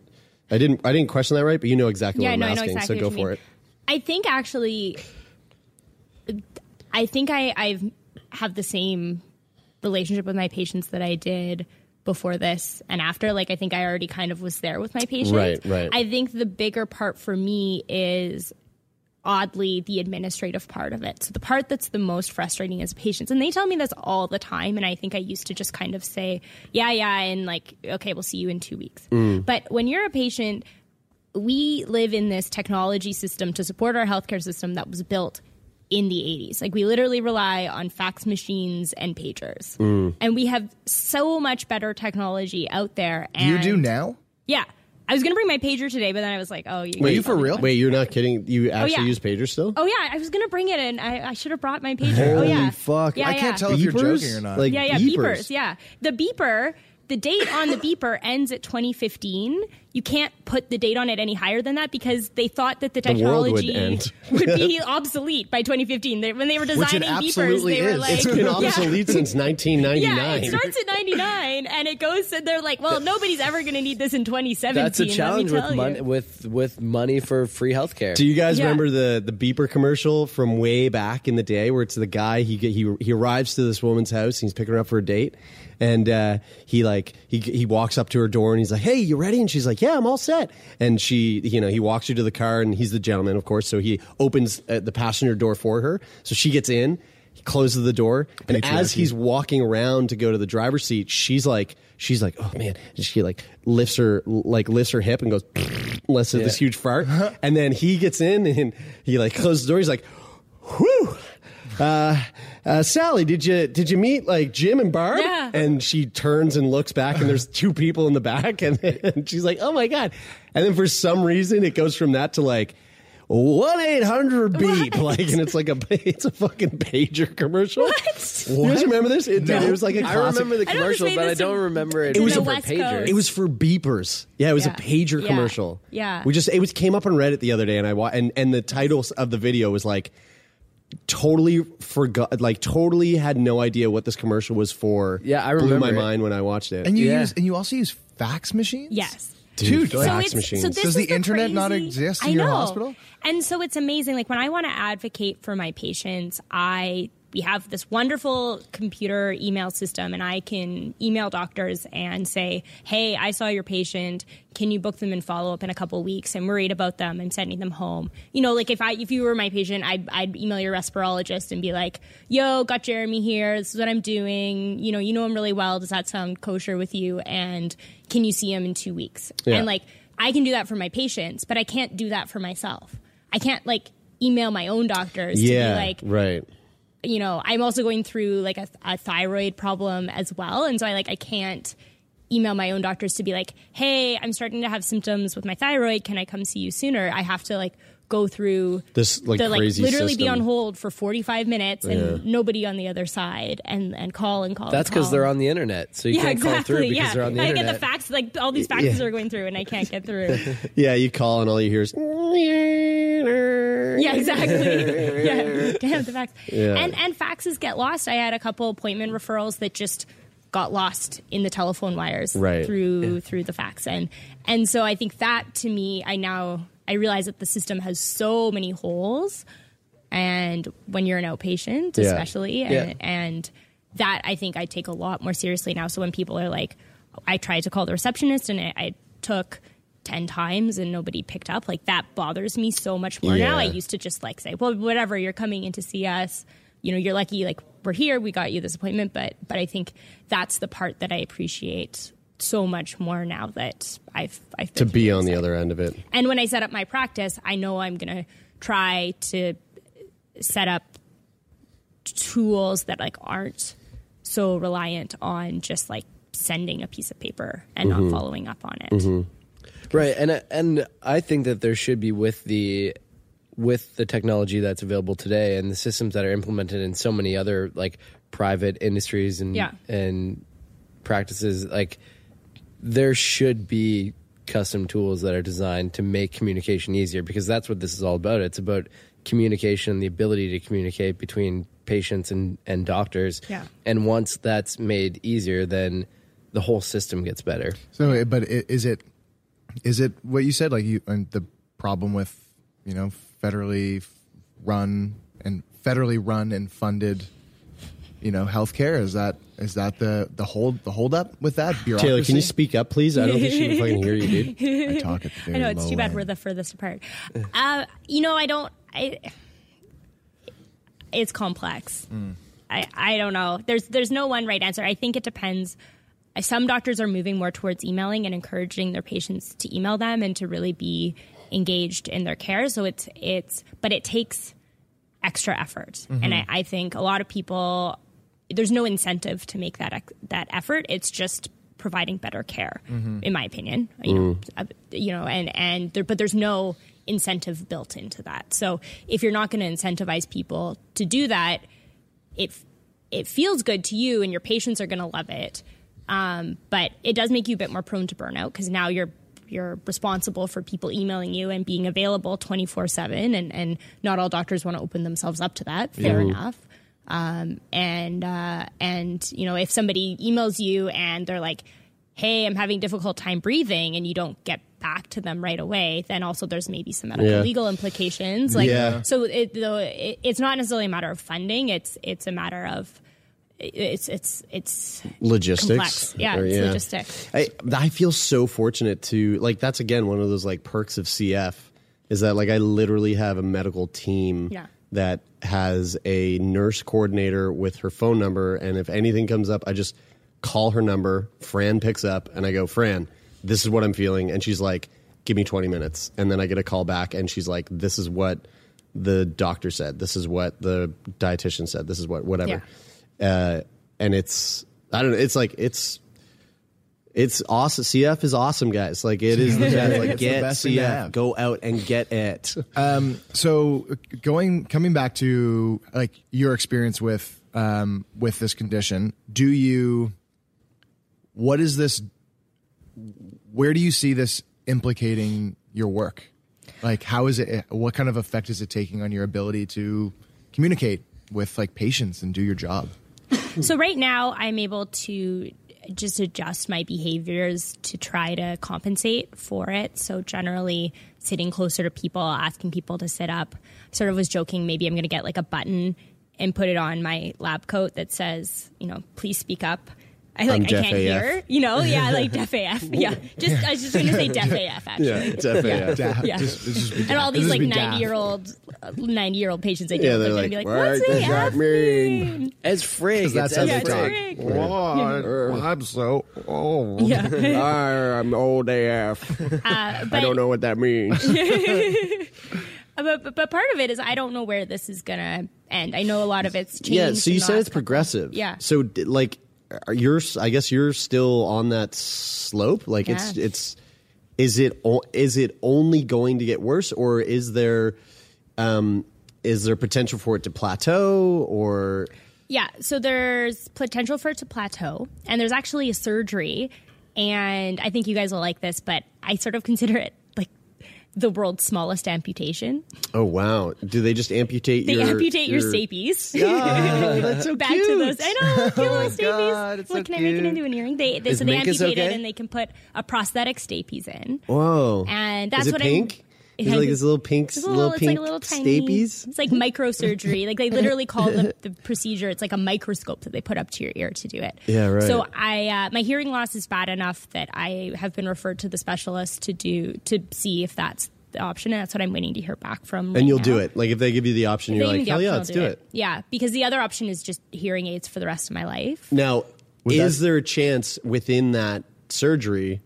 I didn't I didn't question that right, but you know exactly yeah, what I'm no, asking, exactly so go for mean. it. I think actually, I think I I've have the same relationship with my patients that I did before this and after. Like I think I already kind of was there with my patients. Right, right. I think the bigger part for me is oddly the administrative part of it. So the part that's the most frustrating is patients. And they tell me this all the time. And I think I used to just kind of say, yeah, yeah, and like, okay, we'll see you in two weeks. Mm. But when you're a patient, we live in this technology system to support our healthcare system that was built in the 80s. Like we literally rely on fax machines and pagers. Mm. And we have so much better technology out there. And You do now? Yeah. I was going to bring my pager today, but then I was like, oh, you Wait, you for real? Wait, you're not kidding? You oh, actually yeah. use pager still? Oh yeah, I was gonna bring it and I, I should have brought my pager. oh Holy yeah, fuck. Yeah, I can't yeah. tell if you're joking or not. Like Yeah, yeah, beepers. beepers. Yeah, the beeper. The date on the beeper ends at 2015. You can't put the date on it any higher than that because they thought that the The would technology would be obsolete by 2015. They, when they were it designing beepers, absolutely they were like, It's been yeah. obsolete since 1999. Yeah, it starts at 99 and it goes and they're like, well, nobody's ever going to need this in 2017. That's a challenge with you. money with with money for free healthcare. Do you guys Yeah. remember the the beeper commercial from way back in the day, where it's the guy he he he arrives to this woman's house, and he's picking her up for a date, and uh, he like he he walks up to her door and he's like, "Hey, you ready?" And she's like, "Yeah, I'm all set." And she, you know, he walks her to the car, and he's the gentleman, of course, so he opens uh, the passenger door for her, so she gets in. He closes the door, and as he's walking around to go to the driver's seat, she's like, she's like, oh man, and she like lifts her like lifts her hip and goes, lets out this huge fart, and then he gets in and he like closes the door. He's like, whew. Uh, uh, Sally, did you did you meet like Jim and Barb? Yeah. And she turns and looks back, and there's two people in the back, and, and she's like, "Oh my god!" And then for some reason, it goes from that to like one eight hundred beep, like, and it's like a it's a fucking pager commercial. What? You guys remember this? It, dude, it was like a I classic. remember the I know this commercial, made but I don't in- remember it. in was the for West pager. Coast. It was for beepers. Yeah, it was Yeah. a pager Yeah. commercial. Yeah. we just it was came up on Reddit the other day, and I wa- and and the title of the video was like totally forgot, like totally had no idea what this commercial was for. Yeah, I Blew my it. mind when I watched it. And you Yeah. use and you also use fax machines. Yes. Dude, Dude, fax it's- machines. this Does is the internet not exist in I your hospital? And so it's amazing. Like when I want to advocate for my patients, I we have this wonderful computer email system, and I can email doctors and say, "Hey, I saw your patient. Can you book them and follow up in a couple weeks? I'm worried about them. I'm sending them home." You know, like if I if you were my patient, I'd, I'd email your respirologist and be like, "Yo, got Jeremie here. This is what I'm doing. You know, you know him really well. Does that sound kosher with you? And can you see him in two weeks?" Yeah. And like I can do that for my patients, but I can't do that for myself. I can't like email my own doctors yeah, to be like, right. You know, I'm also going through like a, a thyroid problem as well, and so I like I can't email my own doctors to be like, hey, I'm starting to have symptoms with my thyroid. Can I come see you sooner? I have to like go through This, like, the, crazy literally be on hold for 45 minutes and nobody on the other side and and call and call. That's because because they're on the internet, so you yeah, can't exactly. call through because yeah. they're on the I internet. get the fax, like all these faxes are going through, and I can't get through. Yeah, you call and all you hear is. Yeah, exactly. yeah, damn the fax. Yeah. And and faxes get lost. I had a couple appointment referrals that just got lost in the telephone wires Right. through through the fax and and so I think that to me I now I realize that the system has so many holes and when you're an outpatient Yeah. especially and, Yeah. and that I think I take a lot more seriously now. So when people are like I tried to call the receptionist and I, I took 10 times and nobody picked up like that bothers me so much more now. I used to just like say well whatever you're coming in to see us. You know you're lucky like we're here we got you this appointment. But but I think that's the part that I appreciate so much more now that I've I've to be on the other end of it. And when I set up my practice, I know I'm going to try to set up tools that like aren't so reliant on just like sending a piece of paper and Mm-hmm. not following up on it. Right, and and I think that there should be with the with the technology that's available today and the systems that are implemented in so many other like private industries and Yeah. and practices like there should be custom tools that are designed to make communication easier because that's what this is all about. It's about communication, and the ability to communicate between patients and, and doctors. Yeah. And once that's made easier, then the whole system gets better. So, but is it is it what you said? Like you and the problem with you know federally run and federally run and funded, you know, healthcare is that is that the the hold the hold up with that bureaucracy? Taylor, can you speak up, please? I don't think she can fucking hear you, dude. I talk at the very I know it's low too bad end. we're the furthest apart. Uh, you know, I don't. I, it's complex. I, I don't know. There's there's no one right answer. I think it depends. Some doctors are moving more towards emailing and encouraging their patients to email them and to really be engaged in their care. So it's it's but it takes extra effort, and I, I think a lot of people there's no incentive to make that that effort. It's just providing better care, in my opinion. You know, you know, and and there, but there's no incentive built into that. So if you're not going to incentivize people to do that, it it feels good to you, and your patients are going to love it. Um, but it does make you a bit more prone to burnout because now you're you're responsible for people emailing you and being available 24 7 and and not all doctors want to open themselves up to that fair enough um, and uh, and you know if somebody emails you and they're like hey i'm having difficult time breathing and you don't get back to them right away then also there's maybe some medical Yeah. legal implications like Yeah. so it, though it, it's not necessarily a matter of funding it's it's a matter of it's it's it's Logistics. complex. Yeah, Or- it's logistics. I I feel so fortunate to like that's again one of those like perks of CF is that like I literally have a medical team Yeah. That has a nurse coordinator with her phone number and if anything comes up I just call her number, Fran picks up and I go, "Fran, this is what I'm feeling." And she's like, "Give me 20 minutes." And then I get a call back and she's like, "This is what the doctor said. This is what the dietitian said. This is what whatever." Uh and it's I don't know, it's like it's it's awesome. CF is awesome, guys. Like it is the best. Like It's the get best CF. Go out and get it. so going coming back to like your experience with um with this condition do you what is this where do you see this implicating your work like how is it what kind of effect is it taking on your ability to communicate with like patients and do your job? So right now, I'm able to just adjust my behaviors to try to compensate for it. So generally, sitting closer to people, asking people to sit up. Sort of was joking. Maybe I'm going to get like a button and put it on my lab coat that says, you know, please speak up. I like I'm I deaf can't AF. hear, you know, yeah, like deaf AF, yeah. Just I was just gonna say deaf AF actually. Yeah, it's FAF. Da- Yeah. just- just and all these like ninety year old, ninety year old uh, patients I deal Yeah, they're they're like, gonna be like, "What "What's does AF that mean?" mean?" It's frig. that's It's how Yeah, they talk. frig. What? I'm so old. Yeah, I'm old AF. uh, I don't know what that means. Uh, but, but but part of it is I don't know where this is gonna end. I know a lot of it's changed. yeah, so you said it's progressive. Yeah. So like, are you're I guess you're still on that slope. Like it's it's is it is it only going to get worse, or is there um is there potential for it to plateau or Yeah, so there's potential for it to plateau, and there's actually a surgery, and I think you guys will like this, but I sort of consider it the world's smallest amputation. oh wow do they just amputate your They your amputate your, stapes. that's so Back cute. to those. I know, cute little oh, stapes. God, What so can I make it into an earring? They, they so they amputate it and they can put a prosthetic stapes in. Whoa And that's what pink? I'm. Is it like this little pink, It's a little, little, it's pink like a little tiny. stapies? It's like microsurgery. like they literally call the, the procedure. It's like a microscope that they put up to your ear to do it. Yeah, right. So I, uh, my hearing loss is bad enough that I have been referred to the specialist to do to see if that's the option, and that's what I'm waiting to hear back from. And right you'll now. do it. Like if they give you the option, If you're like, hell the yeah, let's I'll do it. Yeah, because the other option is just hearing aids for the rest of my life. Now, Would is that- there a chance within that surgery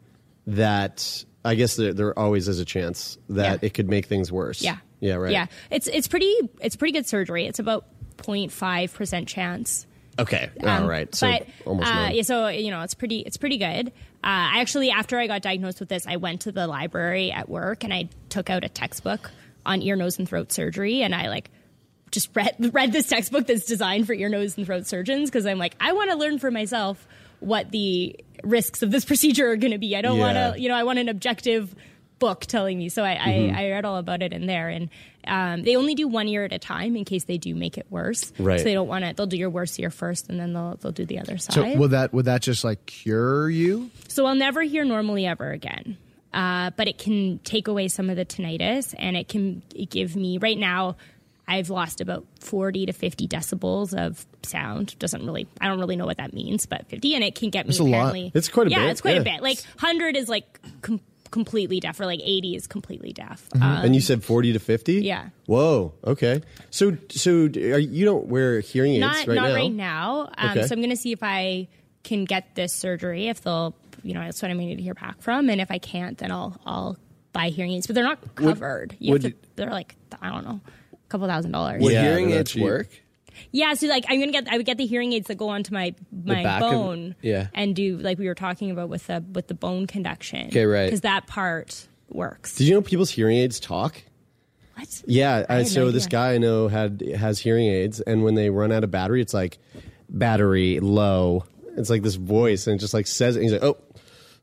that I guess there, there always is a chance that Yeah. it could make things worse? Yeah. Yeah. Right. Yeah. It's it's pretty it's pretty good surgery. It's about 0.5 percent chance. Okay. Um, All right. So but, almost uh, yeah, so you know, it's pretty it's pretty good. Uh, I actually, after I got diagnosed with this, I went to the library at work and I took out a textbook on ear, nose, and throat surgery, and I like just read read this textbook that's designed for ear, nose, and throat surgeons because I'm like, I want to learn for myself what the risks of this procedure are going to be. I don't Yeah. want to, you know, I want an objective book telling me. So I, Mm-hmm. I, I read all about it in there, and um, they only do one ear at a time in case they do make it worse. Right. So they don't want to. They'll do your worst ear first, and then they'll they'll do the other side. So would that would that just like cure you? So I'll never hear normally ever again. Uh, but it can take away some of the tinnitus and it can give me, right now, I've lost about 40 to 50 decibels of sound. Doesn't really, I don't really know what that means, but 50 and it can get me That's a lot. It's quite a yeah, bit, Yeah, it's quite yeah. a bit. Like 100 is like com- completely deaf or like 80 is completely deaf. Mm-hmm. Um, and you said forty to fifty. Yeah. Whoa. Okay. So so are, you don't wear hearing aids not right not now? right now. Um, Okay. So I'm going to see if I can get this surgery. If they'll, you know, that's what I'm going to hear back from. And if I can't, then I'll I'll buy hearing aids. But they're not covered. you have to, they're like I don't know, couple thousand dollars. Would Yeah, hearing aids cheap. work? Yeah, so like I'm gonna get I would get the hearing aids that go onto my my back of- bone. yeah. and do like we were talking about with the with the bone conduction. Okay, right. Because that part works. Did you know people's hearing aids talk? what? Yeah, I uh, had no so this guy I know had has hearing aids, and when they run out of battery, it's like battery low. It's like this voice, and it just like says it. He's like, "Oh,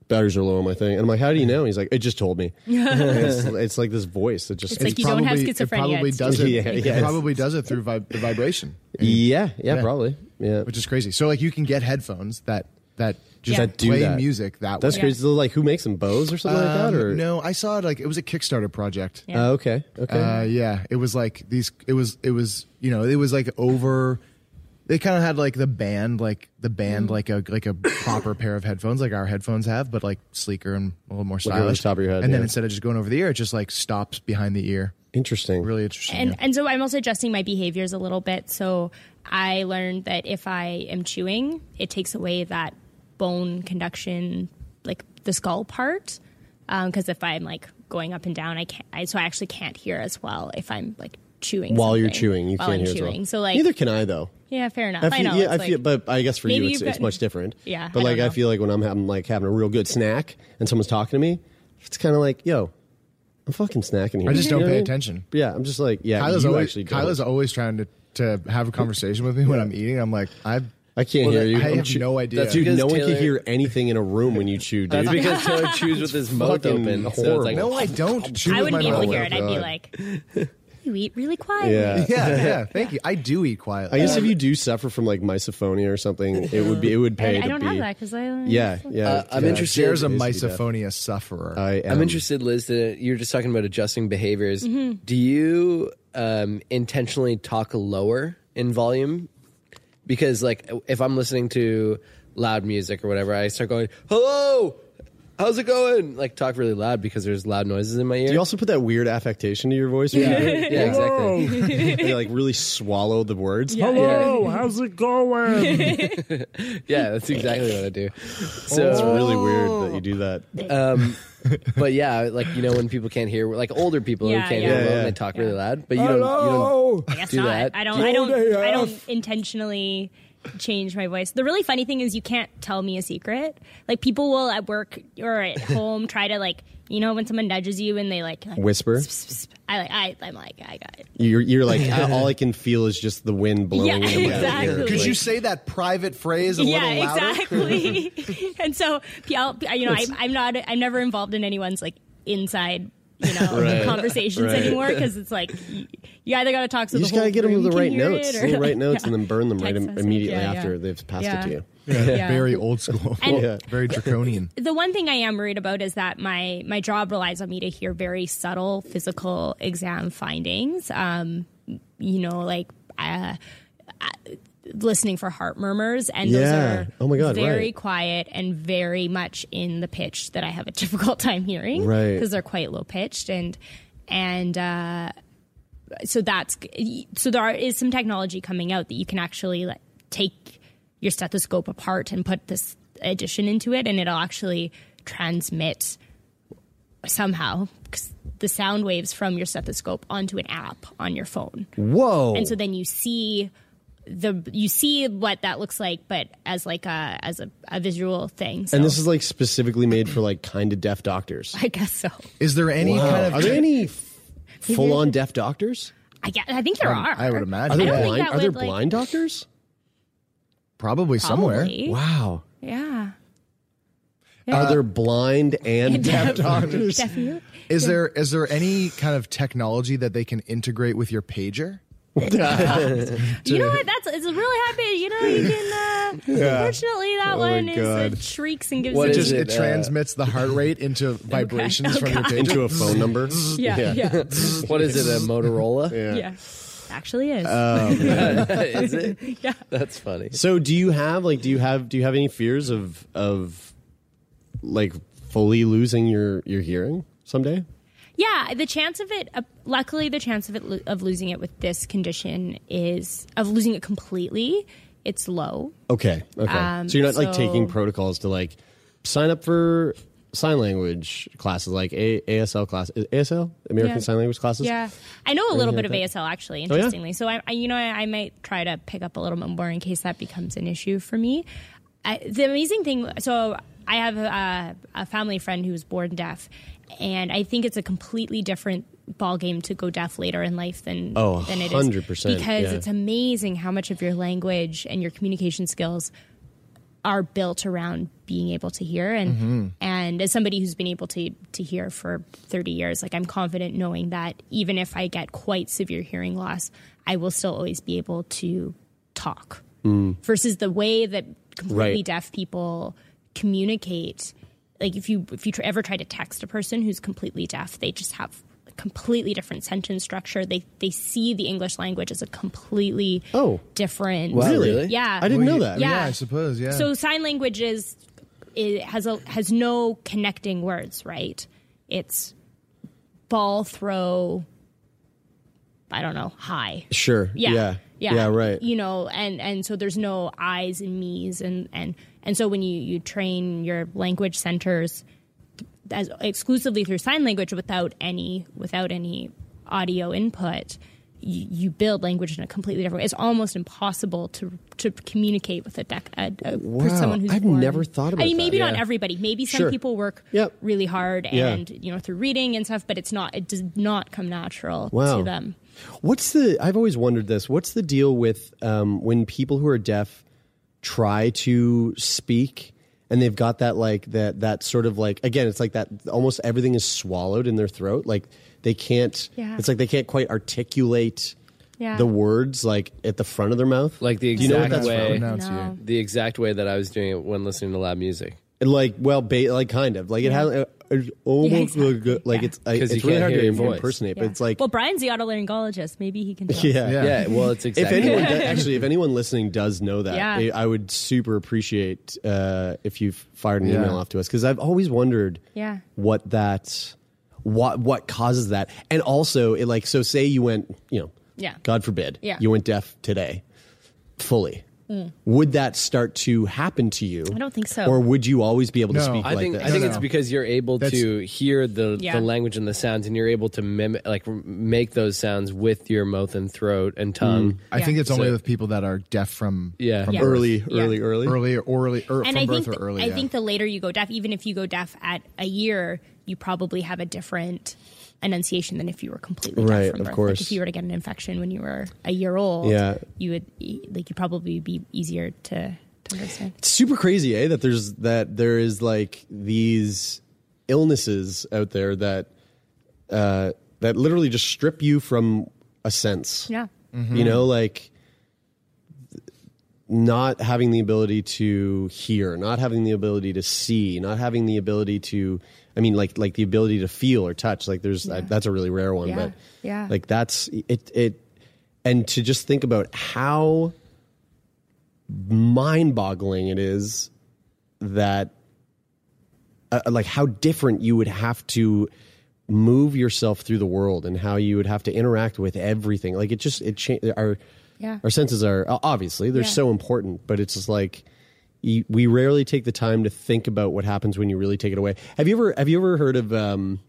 batteries are low on my thing," and I'm like, "How do you know?" He's like, "It just told me." And it's, it's like this voice that just It's like you don't have schizophrenia, It probably does it. Yeah, it yeah. probably does it through vib- the vibration, yeah, yeah, Yeah. probably, yeah. which is crazy. So like you can get headphones that that just Yeah. That do play that. music that way. That's way. crazy. So, like, who makes them? Bose or something like that? Um, Or no, I saw it like it was a Kickstarter project. Yeah. Oh, okay, okay. Uh, yeah, it was like these. It was it was you know it was like over. They kind of had like the band like the Mm. band like a like a proper pair of headphones like our headphones have, but like sleeker and a little more Like over the stylish. top of your head, and then instead of just going over the ear, it just like stops behind the ear. Interesting. Really interesting. and yeah. and so I'm also adjusting my behaviors a little bit. So I learned that if I am chewing, it takes away that bone conduction, like the skull part. Because if I'm like going up and down, I can't. I, so I actually can't hear as well if I'm like chewing While you're chewing, you while can't I'm hear as well. So like, neither can I though. Yeah, fair enough. I I, feel, know. yeah, it's I feel, like- but I guess for you, it's, you've much different. Yeah, but I like don't I feel like when I'm having like having a real good snack and someone's talking to me, it's kind of like, yo, I'm fucking snacking here. I just You don't pay I mean? attention. Yeah, I'm just like, yeah, Kyla's you always actually don't. Kyla's always trying to to have a conversation with me when I'm eating. I'm like I I can't hear you. I I'm have chew- no idea. That's Dude, Because no one can hear anything in a room when you chew, dude. That's because Taylor chews with his mouth fucking open. So it's like, no, I don't. Chew I with wouldn't be able to hear it. I'd be like, you eat really quietly. Yeah. Yeah, yeah. Thank you. I do eat quietly. I guess if you do suffer from like misophonia or something, it would be it would pay I, I to don't be. have that because I Yeah, yeah. Uh, I'm yeah. interested- There's a It is to be deaf. misophonia sufferer. I am. I'm interested, Liz. That you're just talking about adjusting behaviors. Mm-hmm. Do you um, intentionally talk lower in volume? Because, like, if I'm listening to loud music or whatever, I start going, "Hello, how's it going?" Like, talk really loud because there's loud noises in my ear. Do you also put that weird affectation to your voice? when yeah, you- yeah, exactly. and you like really swallow the words. Yeah. Hello, how's it going? Yeah, that's exactly what I do. So it's really weird that you do that. Um, but yeah, like you know, when people can't hear, like older people Yeah, who can't yeah. hear Yeah, well, yeah. and they talk Yeah. really loud. But you don't, you don't I guess do not. that. I don't. Do I don't. Good I don't intentionally change my voice. The really funny thing is you can't tell me a secret. Like people will at work or at home try to like you know when someone nudges you and they like, like Whisper. I like I I'm like I got it. You're, you're like "I- all I can feel is just the wind blowing. Yeah, in my ear." exactly. Could you say that private phrase a yeah, little louder? exactly. and so, you know, I'm, I'm not, I'm never involved in anyone's like inside, you know, Right. conversations Right. anymore because it's like you, you either got to talk so You the just whole gotta get them the right notes, or, little right notes, yeah. and then burn them right Text im- message, immediately yeah, after yeah. they've passed Yeah. it to you. Yeah. Very old school. And- Yeah. Very draconian. the one thing I am worried about is that my my job relies on me to hear very subtle physical exam findings. Um, you know, like uh, listening for heart murmurs, and Yeah. those are Oh my God, very right. quiet and very much in the pitch that I have a difficult time hearing, Right. Because they're quite low pitched and and. Uh, so that's so there is some technology coming out that you can actually like take your stethoscope apart and put this addition into it and it'll actually transmit somehow the sound waves from your stethoscope onto an app on your phone Whoa! and so then you see the you see what that looks like but as like a as a, a visual thing so and this is like specifically made for like kind of deaf doctors. i guess so Is there any kind of Are there any full on deaf doctors? i guess, i think there are I would Are imagine. there blind? that Are there would, like- blind doctors? Probably somewhere. Wow. yeah Are there blind and deaf doctors? Definitely. Is there is there any kind of technology that they can integrate with your pager? You know what? That's it's a really happy. You know, you can. Uh, Unfortunately, that Oh my one is God. uh, shrieks and gives What you Just it, it, uh, transmits the heart rate into vibrations Oh, from your God. pager. Into a phone number? Yeah, yeah, what is it? A Motorola? yeah. Actually, is. is it? yeah. That's funny. So do you have like do you have do you have any fears of of like fully losing your your hearing someday? Yeah, the chance of it. Uh, luckily, the chance of it lo- of losing it with this condition is of losing it completely. It's low. Okay. Okay. Um, so you're not like taking protocols to like sign up for sign language classes like a- ASL class ASL American Yeah. Sign Language classes. Yeah, I know a little bit of like ASL actually. Oh, yeah? Interestingly, so I, I, you know, I, I might try to pick up a little bit more in case that becomes an issue for me. I, the amazing thing, so I have a, a family friend who's born deaf, and I think it's a completely different ball game to go deaf later in life than Oh, than it is 100%, because yeah. it's amazing how much of your language and your communication skills are built around being able to hear and mm-hmm. and as somebody who's been able to to hear for 30 years like I'm confident knowing that even if I get quite severe hearing loss I will still always be able to talk mm. versus the way that completely Right. deaf people communicate like if you if you tr- ever try to text a person who's completely deaf they just have a completely different sentence structure they they see the english language as a completely Oh. different Wow, Really? really? yeah I didn't know that. Yeah. Yeah, I suppose. Yeah. so sign language is it has a has no connecting words, right? It's ball throw. I don't know. High. Sure. Yeah. Yeah. Yeah. Yeah, right. You know, and and so there's no I's and me's and and and so when you you train your language centers as exclusively through sign language without any without any audio input you, you build language in a completely different way. It's almost impossible to to communicate with a, dec- a, a Wow. someone who's I've born- never thought about I mean, maybe that. not Yeah. everybody. Maybe some Sure. people work Yep. really hard Yeah. and you know through reading and stuff, but it's not. It does not come natural Wow. to them. What's the? I've always wondered this. What's the deal with um, when people who are deaf try to speak and they've got that like that that sort of like again, it's like that almost everything is swallowed in their throat. Like they can't. Yeah. It's like they can't quite articulate Yeah. the words like at the front of their mouth. Like the Do you know what exact that's way. No. the exact way that I was doing it when listening to loud music. And like well, ba- like kind of like it has it's almost Yeah, like, exactly. like Yeah. it's I, 'Cause it's really hard to voice. impersonate, Yeah. but it's like well, Brian's the otolaryngologist. Maybe he can. Tell yeah. Yeah. Yeah, well, it's exactly. If anyone does, actually, if anyone listening does know that, Yeah. I, I would super appreciate uh, if you fired an Yeah. email off to us because I've always wondered Yeah. what that what what causes that, and also it like so say you went you know Yeah. God forbid Yeah. you went deaf today fully. Mm. Would that start to happen to you? I don't think so. Or would you always be able to No. speak I like think that? I think No, it's no. because you're able That's- to hear the Yeah. the language and the sounds, and you're able to mimic, like make those sounds with your mouth and throat and mm. tongue. I Yeah. think it's only with people that are deaf from Yeah. from Yeah. early, Yeah. early, early, early or early or and from I birth think or early. I yeah. think the later you go deaf, even if you go deaf at a year, you probably have a different enunciation than if you were completely deaf Right, from of birth. course. Like if you were to get an infection when you were a year old, Yeah. you would like you probably be easier to, to understand. It's super crazy, eh? That there's that there is like these illnesses out there that uh, that literally just strip you from a sense. Yeah. You know, like not having the ability to hear, not having the ability to see, not having the ability to I mean like like the ability to feel or touch. Like there's Yeah. that's a really rare one, Yeah. but Yeah. like that's it it and to just think about how mind-boggling it is that uh, like how different you would have to move yourself through the world and how you would have to interact with everything like it just it cha- our Yeah. our senses are obviously they're Yeah. so important but it's just like you, we rarely take the time to think about what happens when you really take it away have you ever have you ever heard of um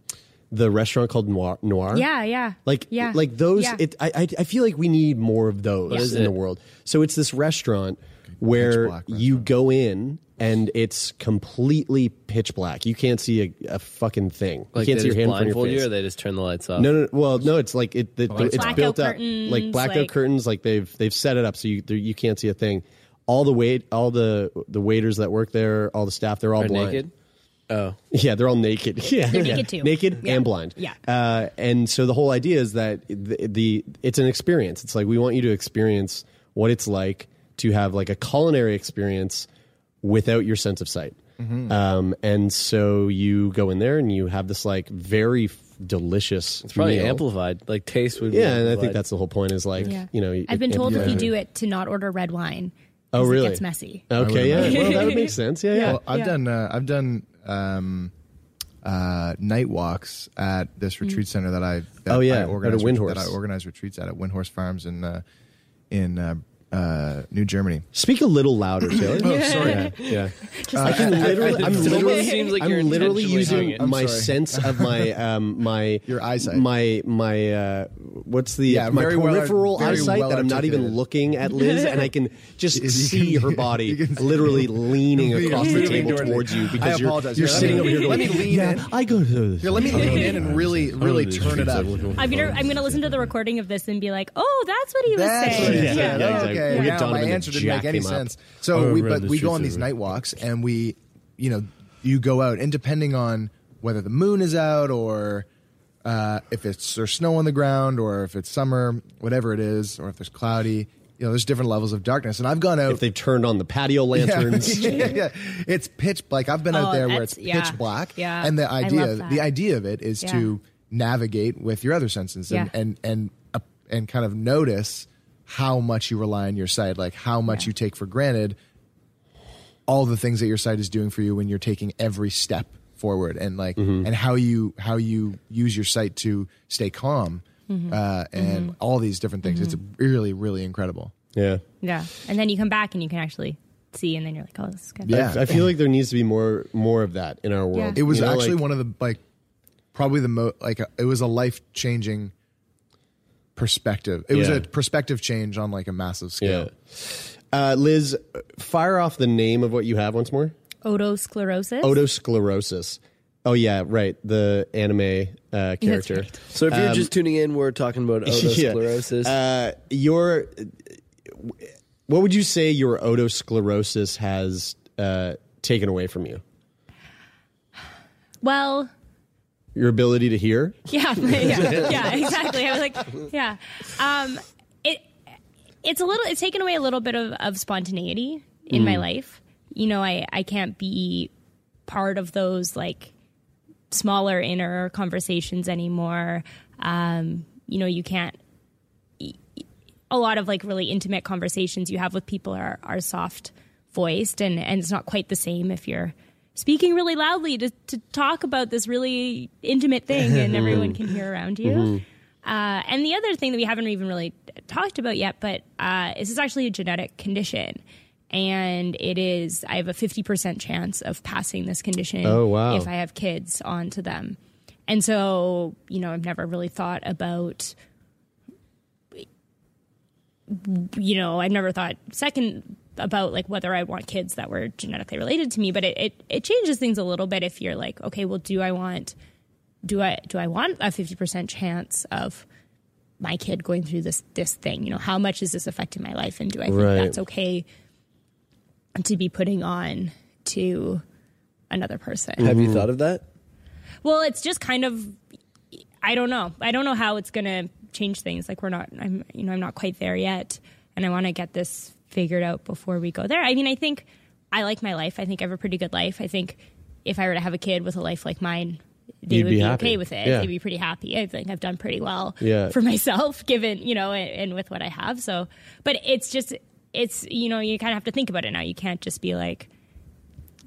the restaurant called noir, noir? Yeah, yeah. like yeah. like those Yeah. it I, I i feel like we need more of those is in the world so it's this restaurant where black you go in and it's completely pitch black you can't see a, a fucking thing Like you can't they see your just hand from your blindfold face you, or they just turn the lights off. no, no, no, well, no. It's like it. The, it's Blackout built up curtains, like blackout like- curtains. Like they've they've set it up so you you can't see a thing. All the wait, all the the waiters that work there, all the staff, they're all Are blind. naked. Oh, Yeah, they're all naked. Yeah, They're naked too. naked Yeah. and blind. Yeah. uh, and so the whole idea is that the, the it's an experience. It's like we want you to experience what it's like to have like a culinary experience without your sense of sight. Mm-hmm. Um, and so you go in there and you have this like very f- delicious. it's probably meal. amplified. Like taste would. be Yeah, and I think that's the whole point. Is like Yeah. you know, I've it- been told if you do it to not order red wine. Oh, 'cause really? It gets messy. Okay, yeah, imagine. well, that would make sense. Yeah, yeah. Well, I've Yeah. done uh, I've done um, uh, night walks at this retreat center that I that Oh, yeah, I organize at a Windhorse. that I organize retreats at at Windhorse Farms in uh, in uh, uh, New Germany. Speak a little louder, Taylor. Oh, sorry. Yeah, yeah. Just like I'm literally, I'm literally, seems like you're I'm literally using my sorry. sense of my um my Your eyesight. my my uh what's the Yeah, my very well- peripheral eyesight well that I'm not even looking at Liz and I can just see her body see- literally leaning Leaning- across the table towards you I because you're apologize. you're Here, let sitting over here going, let me lean yeah, in. I go to Here, let me lean in and really really turn it up. I'm gonna I'm gonna listen to the recording of this and be like, oh, that's what he was That's saying. what it Yeah, is. yeah, exactly. Okay, We'll get my answer didn't make any sense. So we but we go on these night walks and we, you know, you go out and depending on whether the moon is out or uh, if it's there's snow on the ground or if it's summer, whatever it is, or if there's cloudy, you know, there's different levels of darkness. And I've gone out if they've turned on the patio lanterns. yeah, yeah. It's pitch black. I've been out Oh, there where that's- it's yeah. pitch black. Yeah. And the idea the idea of it is Yeah. to navigate with your other senses and Yeah. and and uh, and kind of notice how much you rely on your sight, like how much Yeah. you take for granted all the things that your sight is doing for you when you're taking every step forward and like Mm-hmm. and how you how you use your sight to stay calm Mm-hmm. uh, and all these different things. It's really really incredible. yeah. Yeah. And then you come back and you can actually see, and then you're like, oh, this is good. Yeah. I, I feel like there needs to be more more of that in our world. Yeah. It was You know, actually like- one of the like probably the most like it was a life changing perspective. It was a perspective change on like a massive Yeah. scale. Uh, Liz, fire off the name of what you have once more. Otosclerosis. Otosclerosis. Oh yeah, right. The anime uh, character. right. So if you're just tuning in, we're talking about Yeah. otosclerosis. Uh, your, what would you say your otosclerosis has uh, taken away from you? Well, Your ability to hear? Yeah, yeah, yeah, exactly. I was like, yeah. Um, it it's a little. It's taken away a little bit of, of spontaneity in my life. You know, I I can't be part of those like smaller inner conversations anymore. Um, you know, you can't. A lot of like really intimate conversations you have with people are are soft voiced, and and it's not quite the same if you're speaking really loudly to, to talk about this really intimate thing and everyone can hear around you. Uh, and the other thing that we haven't even really talked about yet, but uh, is this actually a genetic condition. And it is, I have a 50% chance of passing this condition Oh, wow. if I have kids onto them. And so, you know, I've never really thought about, you know, I've never thought second about like whether I want kids that were genetically related to me, but it, it, it changes things a little bit if you're like, okay, well, do I want do I do I want a fifty percent chance of my kid going through this this thing? You know, how much is this affecting my life, and do I think Right. that's okay to be putting on to another person? Have you mm-hmm. thought of that? Well, it's just kind of I don't know. I don't know how it's going to change things. Like we're not I'm you know, I'm not quite there yet and I want to get this figured out before we go there. I mean, I think I like my life. I think I have a pretty good life. I think if I were to have a kid with a life like mine, they You'd would be be, okay with it. Yeah. They'd be pretty happy. I think I've done pretty well Yeah. for myself, given you know, and, and with what I have. So, but it's just it's you know, you kind of have to think about it now. You can't just be like,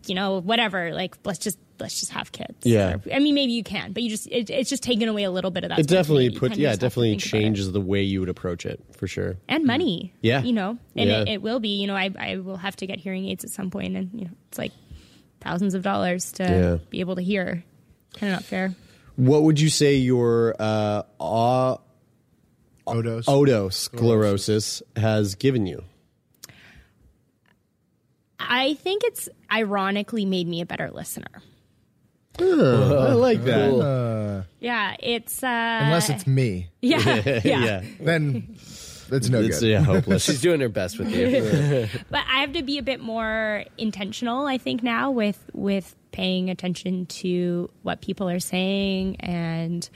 you know, whatever. Like let's just let's just have kids. Yeah. Or- I mean, maybe you can, but you just it, it's just taken away a little bit of that. It definitely spontaneity. You put yeah, it definitely think about it. changes the way you would approach it for sure. and money. Yeah. you know, and Yeah. it, it will be. You know, I I will have to get hearing aids at some point, and you know, it's like thousands of dollars to Yeah. be able to hear. Kind of not fair. What would you say your uh, uh, Odos. otosclerosis has given you? I think it's ironically made me a better listener. I like that. Yeah, it's uh, Unless it's me, yeah, yeah, yeah. then it's no It's good. yeah, hopeless. She's doing her best with you. But I have to be a bit more intentional, I think, now with with paying attention to what people are saying and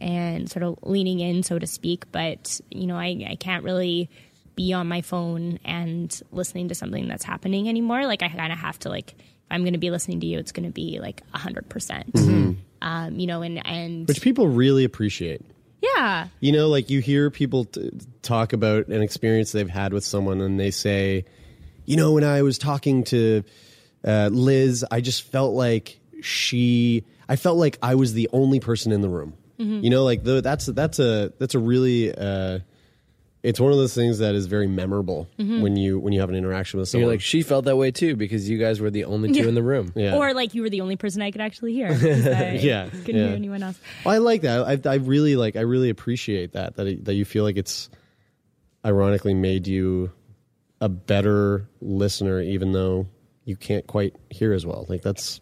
and sort of leaning in, so to speak. But you know, I, I can't really be on my phone and listening to something that's happening anymore. Like I kind of have to like if I'm going to be listening to you, it's going to be like hundred percent. Um, you know, and and Which people really appreciate. yeah, You know, like you hear people t- talk about an experience they've had with someone, and they say, you know, when I was talking to uh, Liz, I just felt like she, I felt like I was the only person in the room. You know, like the, that's that's a that's a really, uh, it's one of those things that is very memorable mm-hmm. when you when you have an interaction with someone. You're like, she felt that way too because you guys were the only two Yeah. in the room. yeah. or like you were the only person I could actually hear. I Yeah, couldn't yeah. hear anyone else. Well, I like that. I, I really like. I really appreciate that. That it- that you feel like it's ironically made you a better listener, even though you can't quite hear as well. Like that's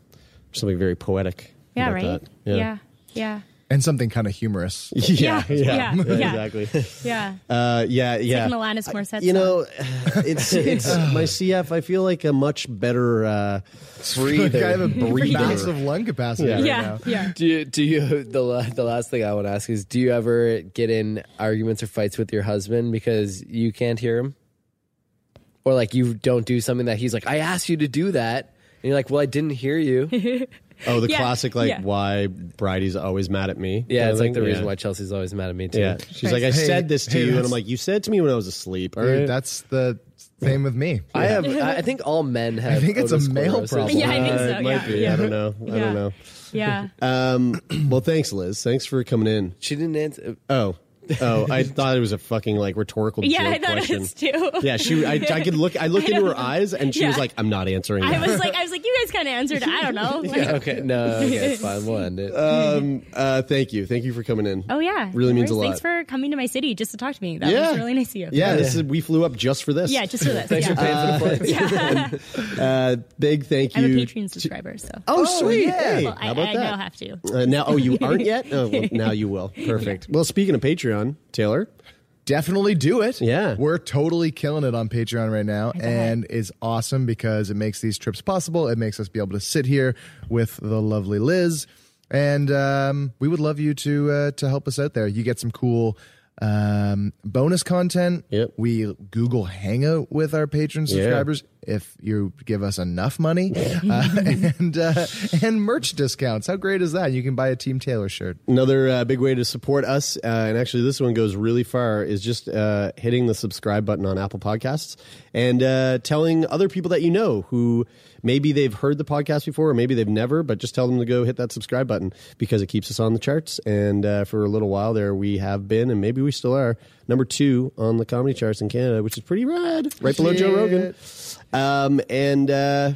something very poetic. Yeah, about right. that. Yeah, yeah, and something kind of humorous. yeah, Yeah, yeah, yeah, yeah. exactly. yeah. Uh, yeah, yeah. an Alanis Morissette You song. know, it's it's my CF. I feel like a much better uh, breather. I have a breather. massive lung capacity Yeah. right yeah, now. yeah. Do you, do you the the last thing I want to ask is do you ever get in arguments or fights with your husband because you can't hear him? Or like you don't do something that he's like, I asked you to do that. And you're like, Well, I didn't hear you. Oh, the Yeah, classic like yeah. why Bridie's always mad at me. Yeah, it's of like the thing. reason Yeah. why Chelsea's always mad at me too. Yeah, she's like, I Hey, said this to hey, you, and I'm like, you said it to me when I was asleep. All Dude, right, that's the same with me. I have I I think all men have I think it's a male problem. Yeah, I think Uh, so. it might yeah, be. yeah. I don't know. I don't know. Yeah. Um, well, thanks, Liz. Thanks for coming in. She didn't answer Oh, oh, I thought it was a fucking like rhetorical question. Yeah, joke I thought question. it was too. Yeah, she. I, I could look. I looked into her eyes, and she was like, "I'm not answering." I that." was like, I was like, you guys kind of answered. I don't know. Like, Okay, no, okay, it's fine. We'll end it. um, uh, thank you, thank you for coming in. Oh yeah, really No means a lot. Thanks for coming to my city just to talk to me. That yeah, was really nice of you. Yeah, this is we flew up just for this. Yeah, just for this. Thanks yeah. for paying for the flights. Uh, big thank I'm a you. Patreon subscriber, so. Oh, sweet! yeah. Hey, well, how I, about I that? now have to. Uh, now, oh, you aren't yet. Oh, well, now you will. Perfect. Well, speaking of Patreon, Taylor. Definitely do it. Yeah. We're totally killing it on Patreon right now and is awesome because it makes these trips possible. It makes us be able to sit here with the lovely Liz and um, we would love you to uh, to help us out there. You get some cool um, bonus content. Yep. We Google Hangout with our patron Yeah. subscribers if you give us enough money, uh, and uh, and merch discounts. How great is that? You can buy a Team Taylor shirt. Another uh, big way to support us, uh, and actually this one goes really far, is just uh, hitting the subscribe button on Apple Podcasts and uh, telling other people that you know who maybe they've heard the podcast before or maybe they've never, but just tell them to go hit that subscribe button because it keeps us on the charts. And uh, for a little while there, we have been, and maybe we still are, number two on the comedy charts in Canada, which is pretty rad, right below Joe Rogan. Um, and uh,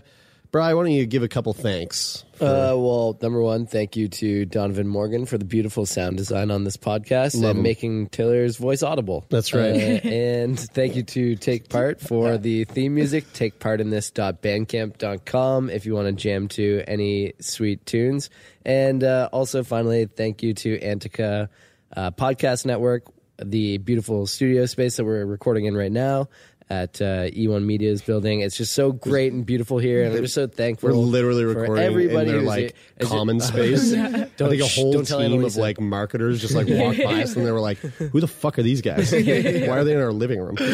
Bri, why don't you give a couple thanks? Uh, well, number one, thank you to Donovan Morgan for the beautiful sound design on this podcast Love and him. making Taylor's voice audible. That's right. Uh, and thank you to Take Part for the theme music. Take part in this.bandcamp.com if you want to jam to any sweet tunes. And uh, also, finally, thank you to Antica uh, Podcast Network, the beautiful studio space that we're recording in right now. At uh, E1 Media's building, it's just so great and beautiful here, and I'm just so thankful. We're literally for recording everybody in their like is it- common space. Don't, I think a whole don't team of like marketers just like walked by us and they were like, "Who the fuck are these guys? Why are they in our living room?"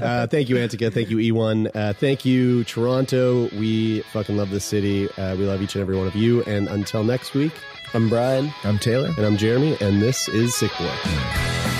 Uh, thank you, Antica. Thank you, E1. Uh, thank you, Toronto. We fucking love this city. Uh, we love each and every one of you. And until next week, I'm Brian. I'm Taylor. and I'm Jeremie, and this is Sickboy.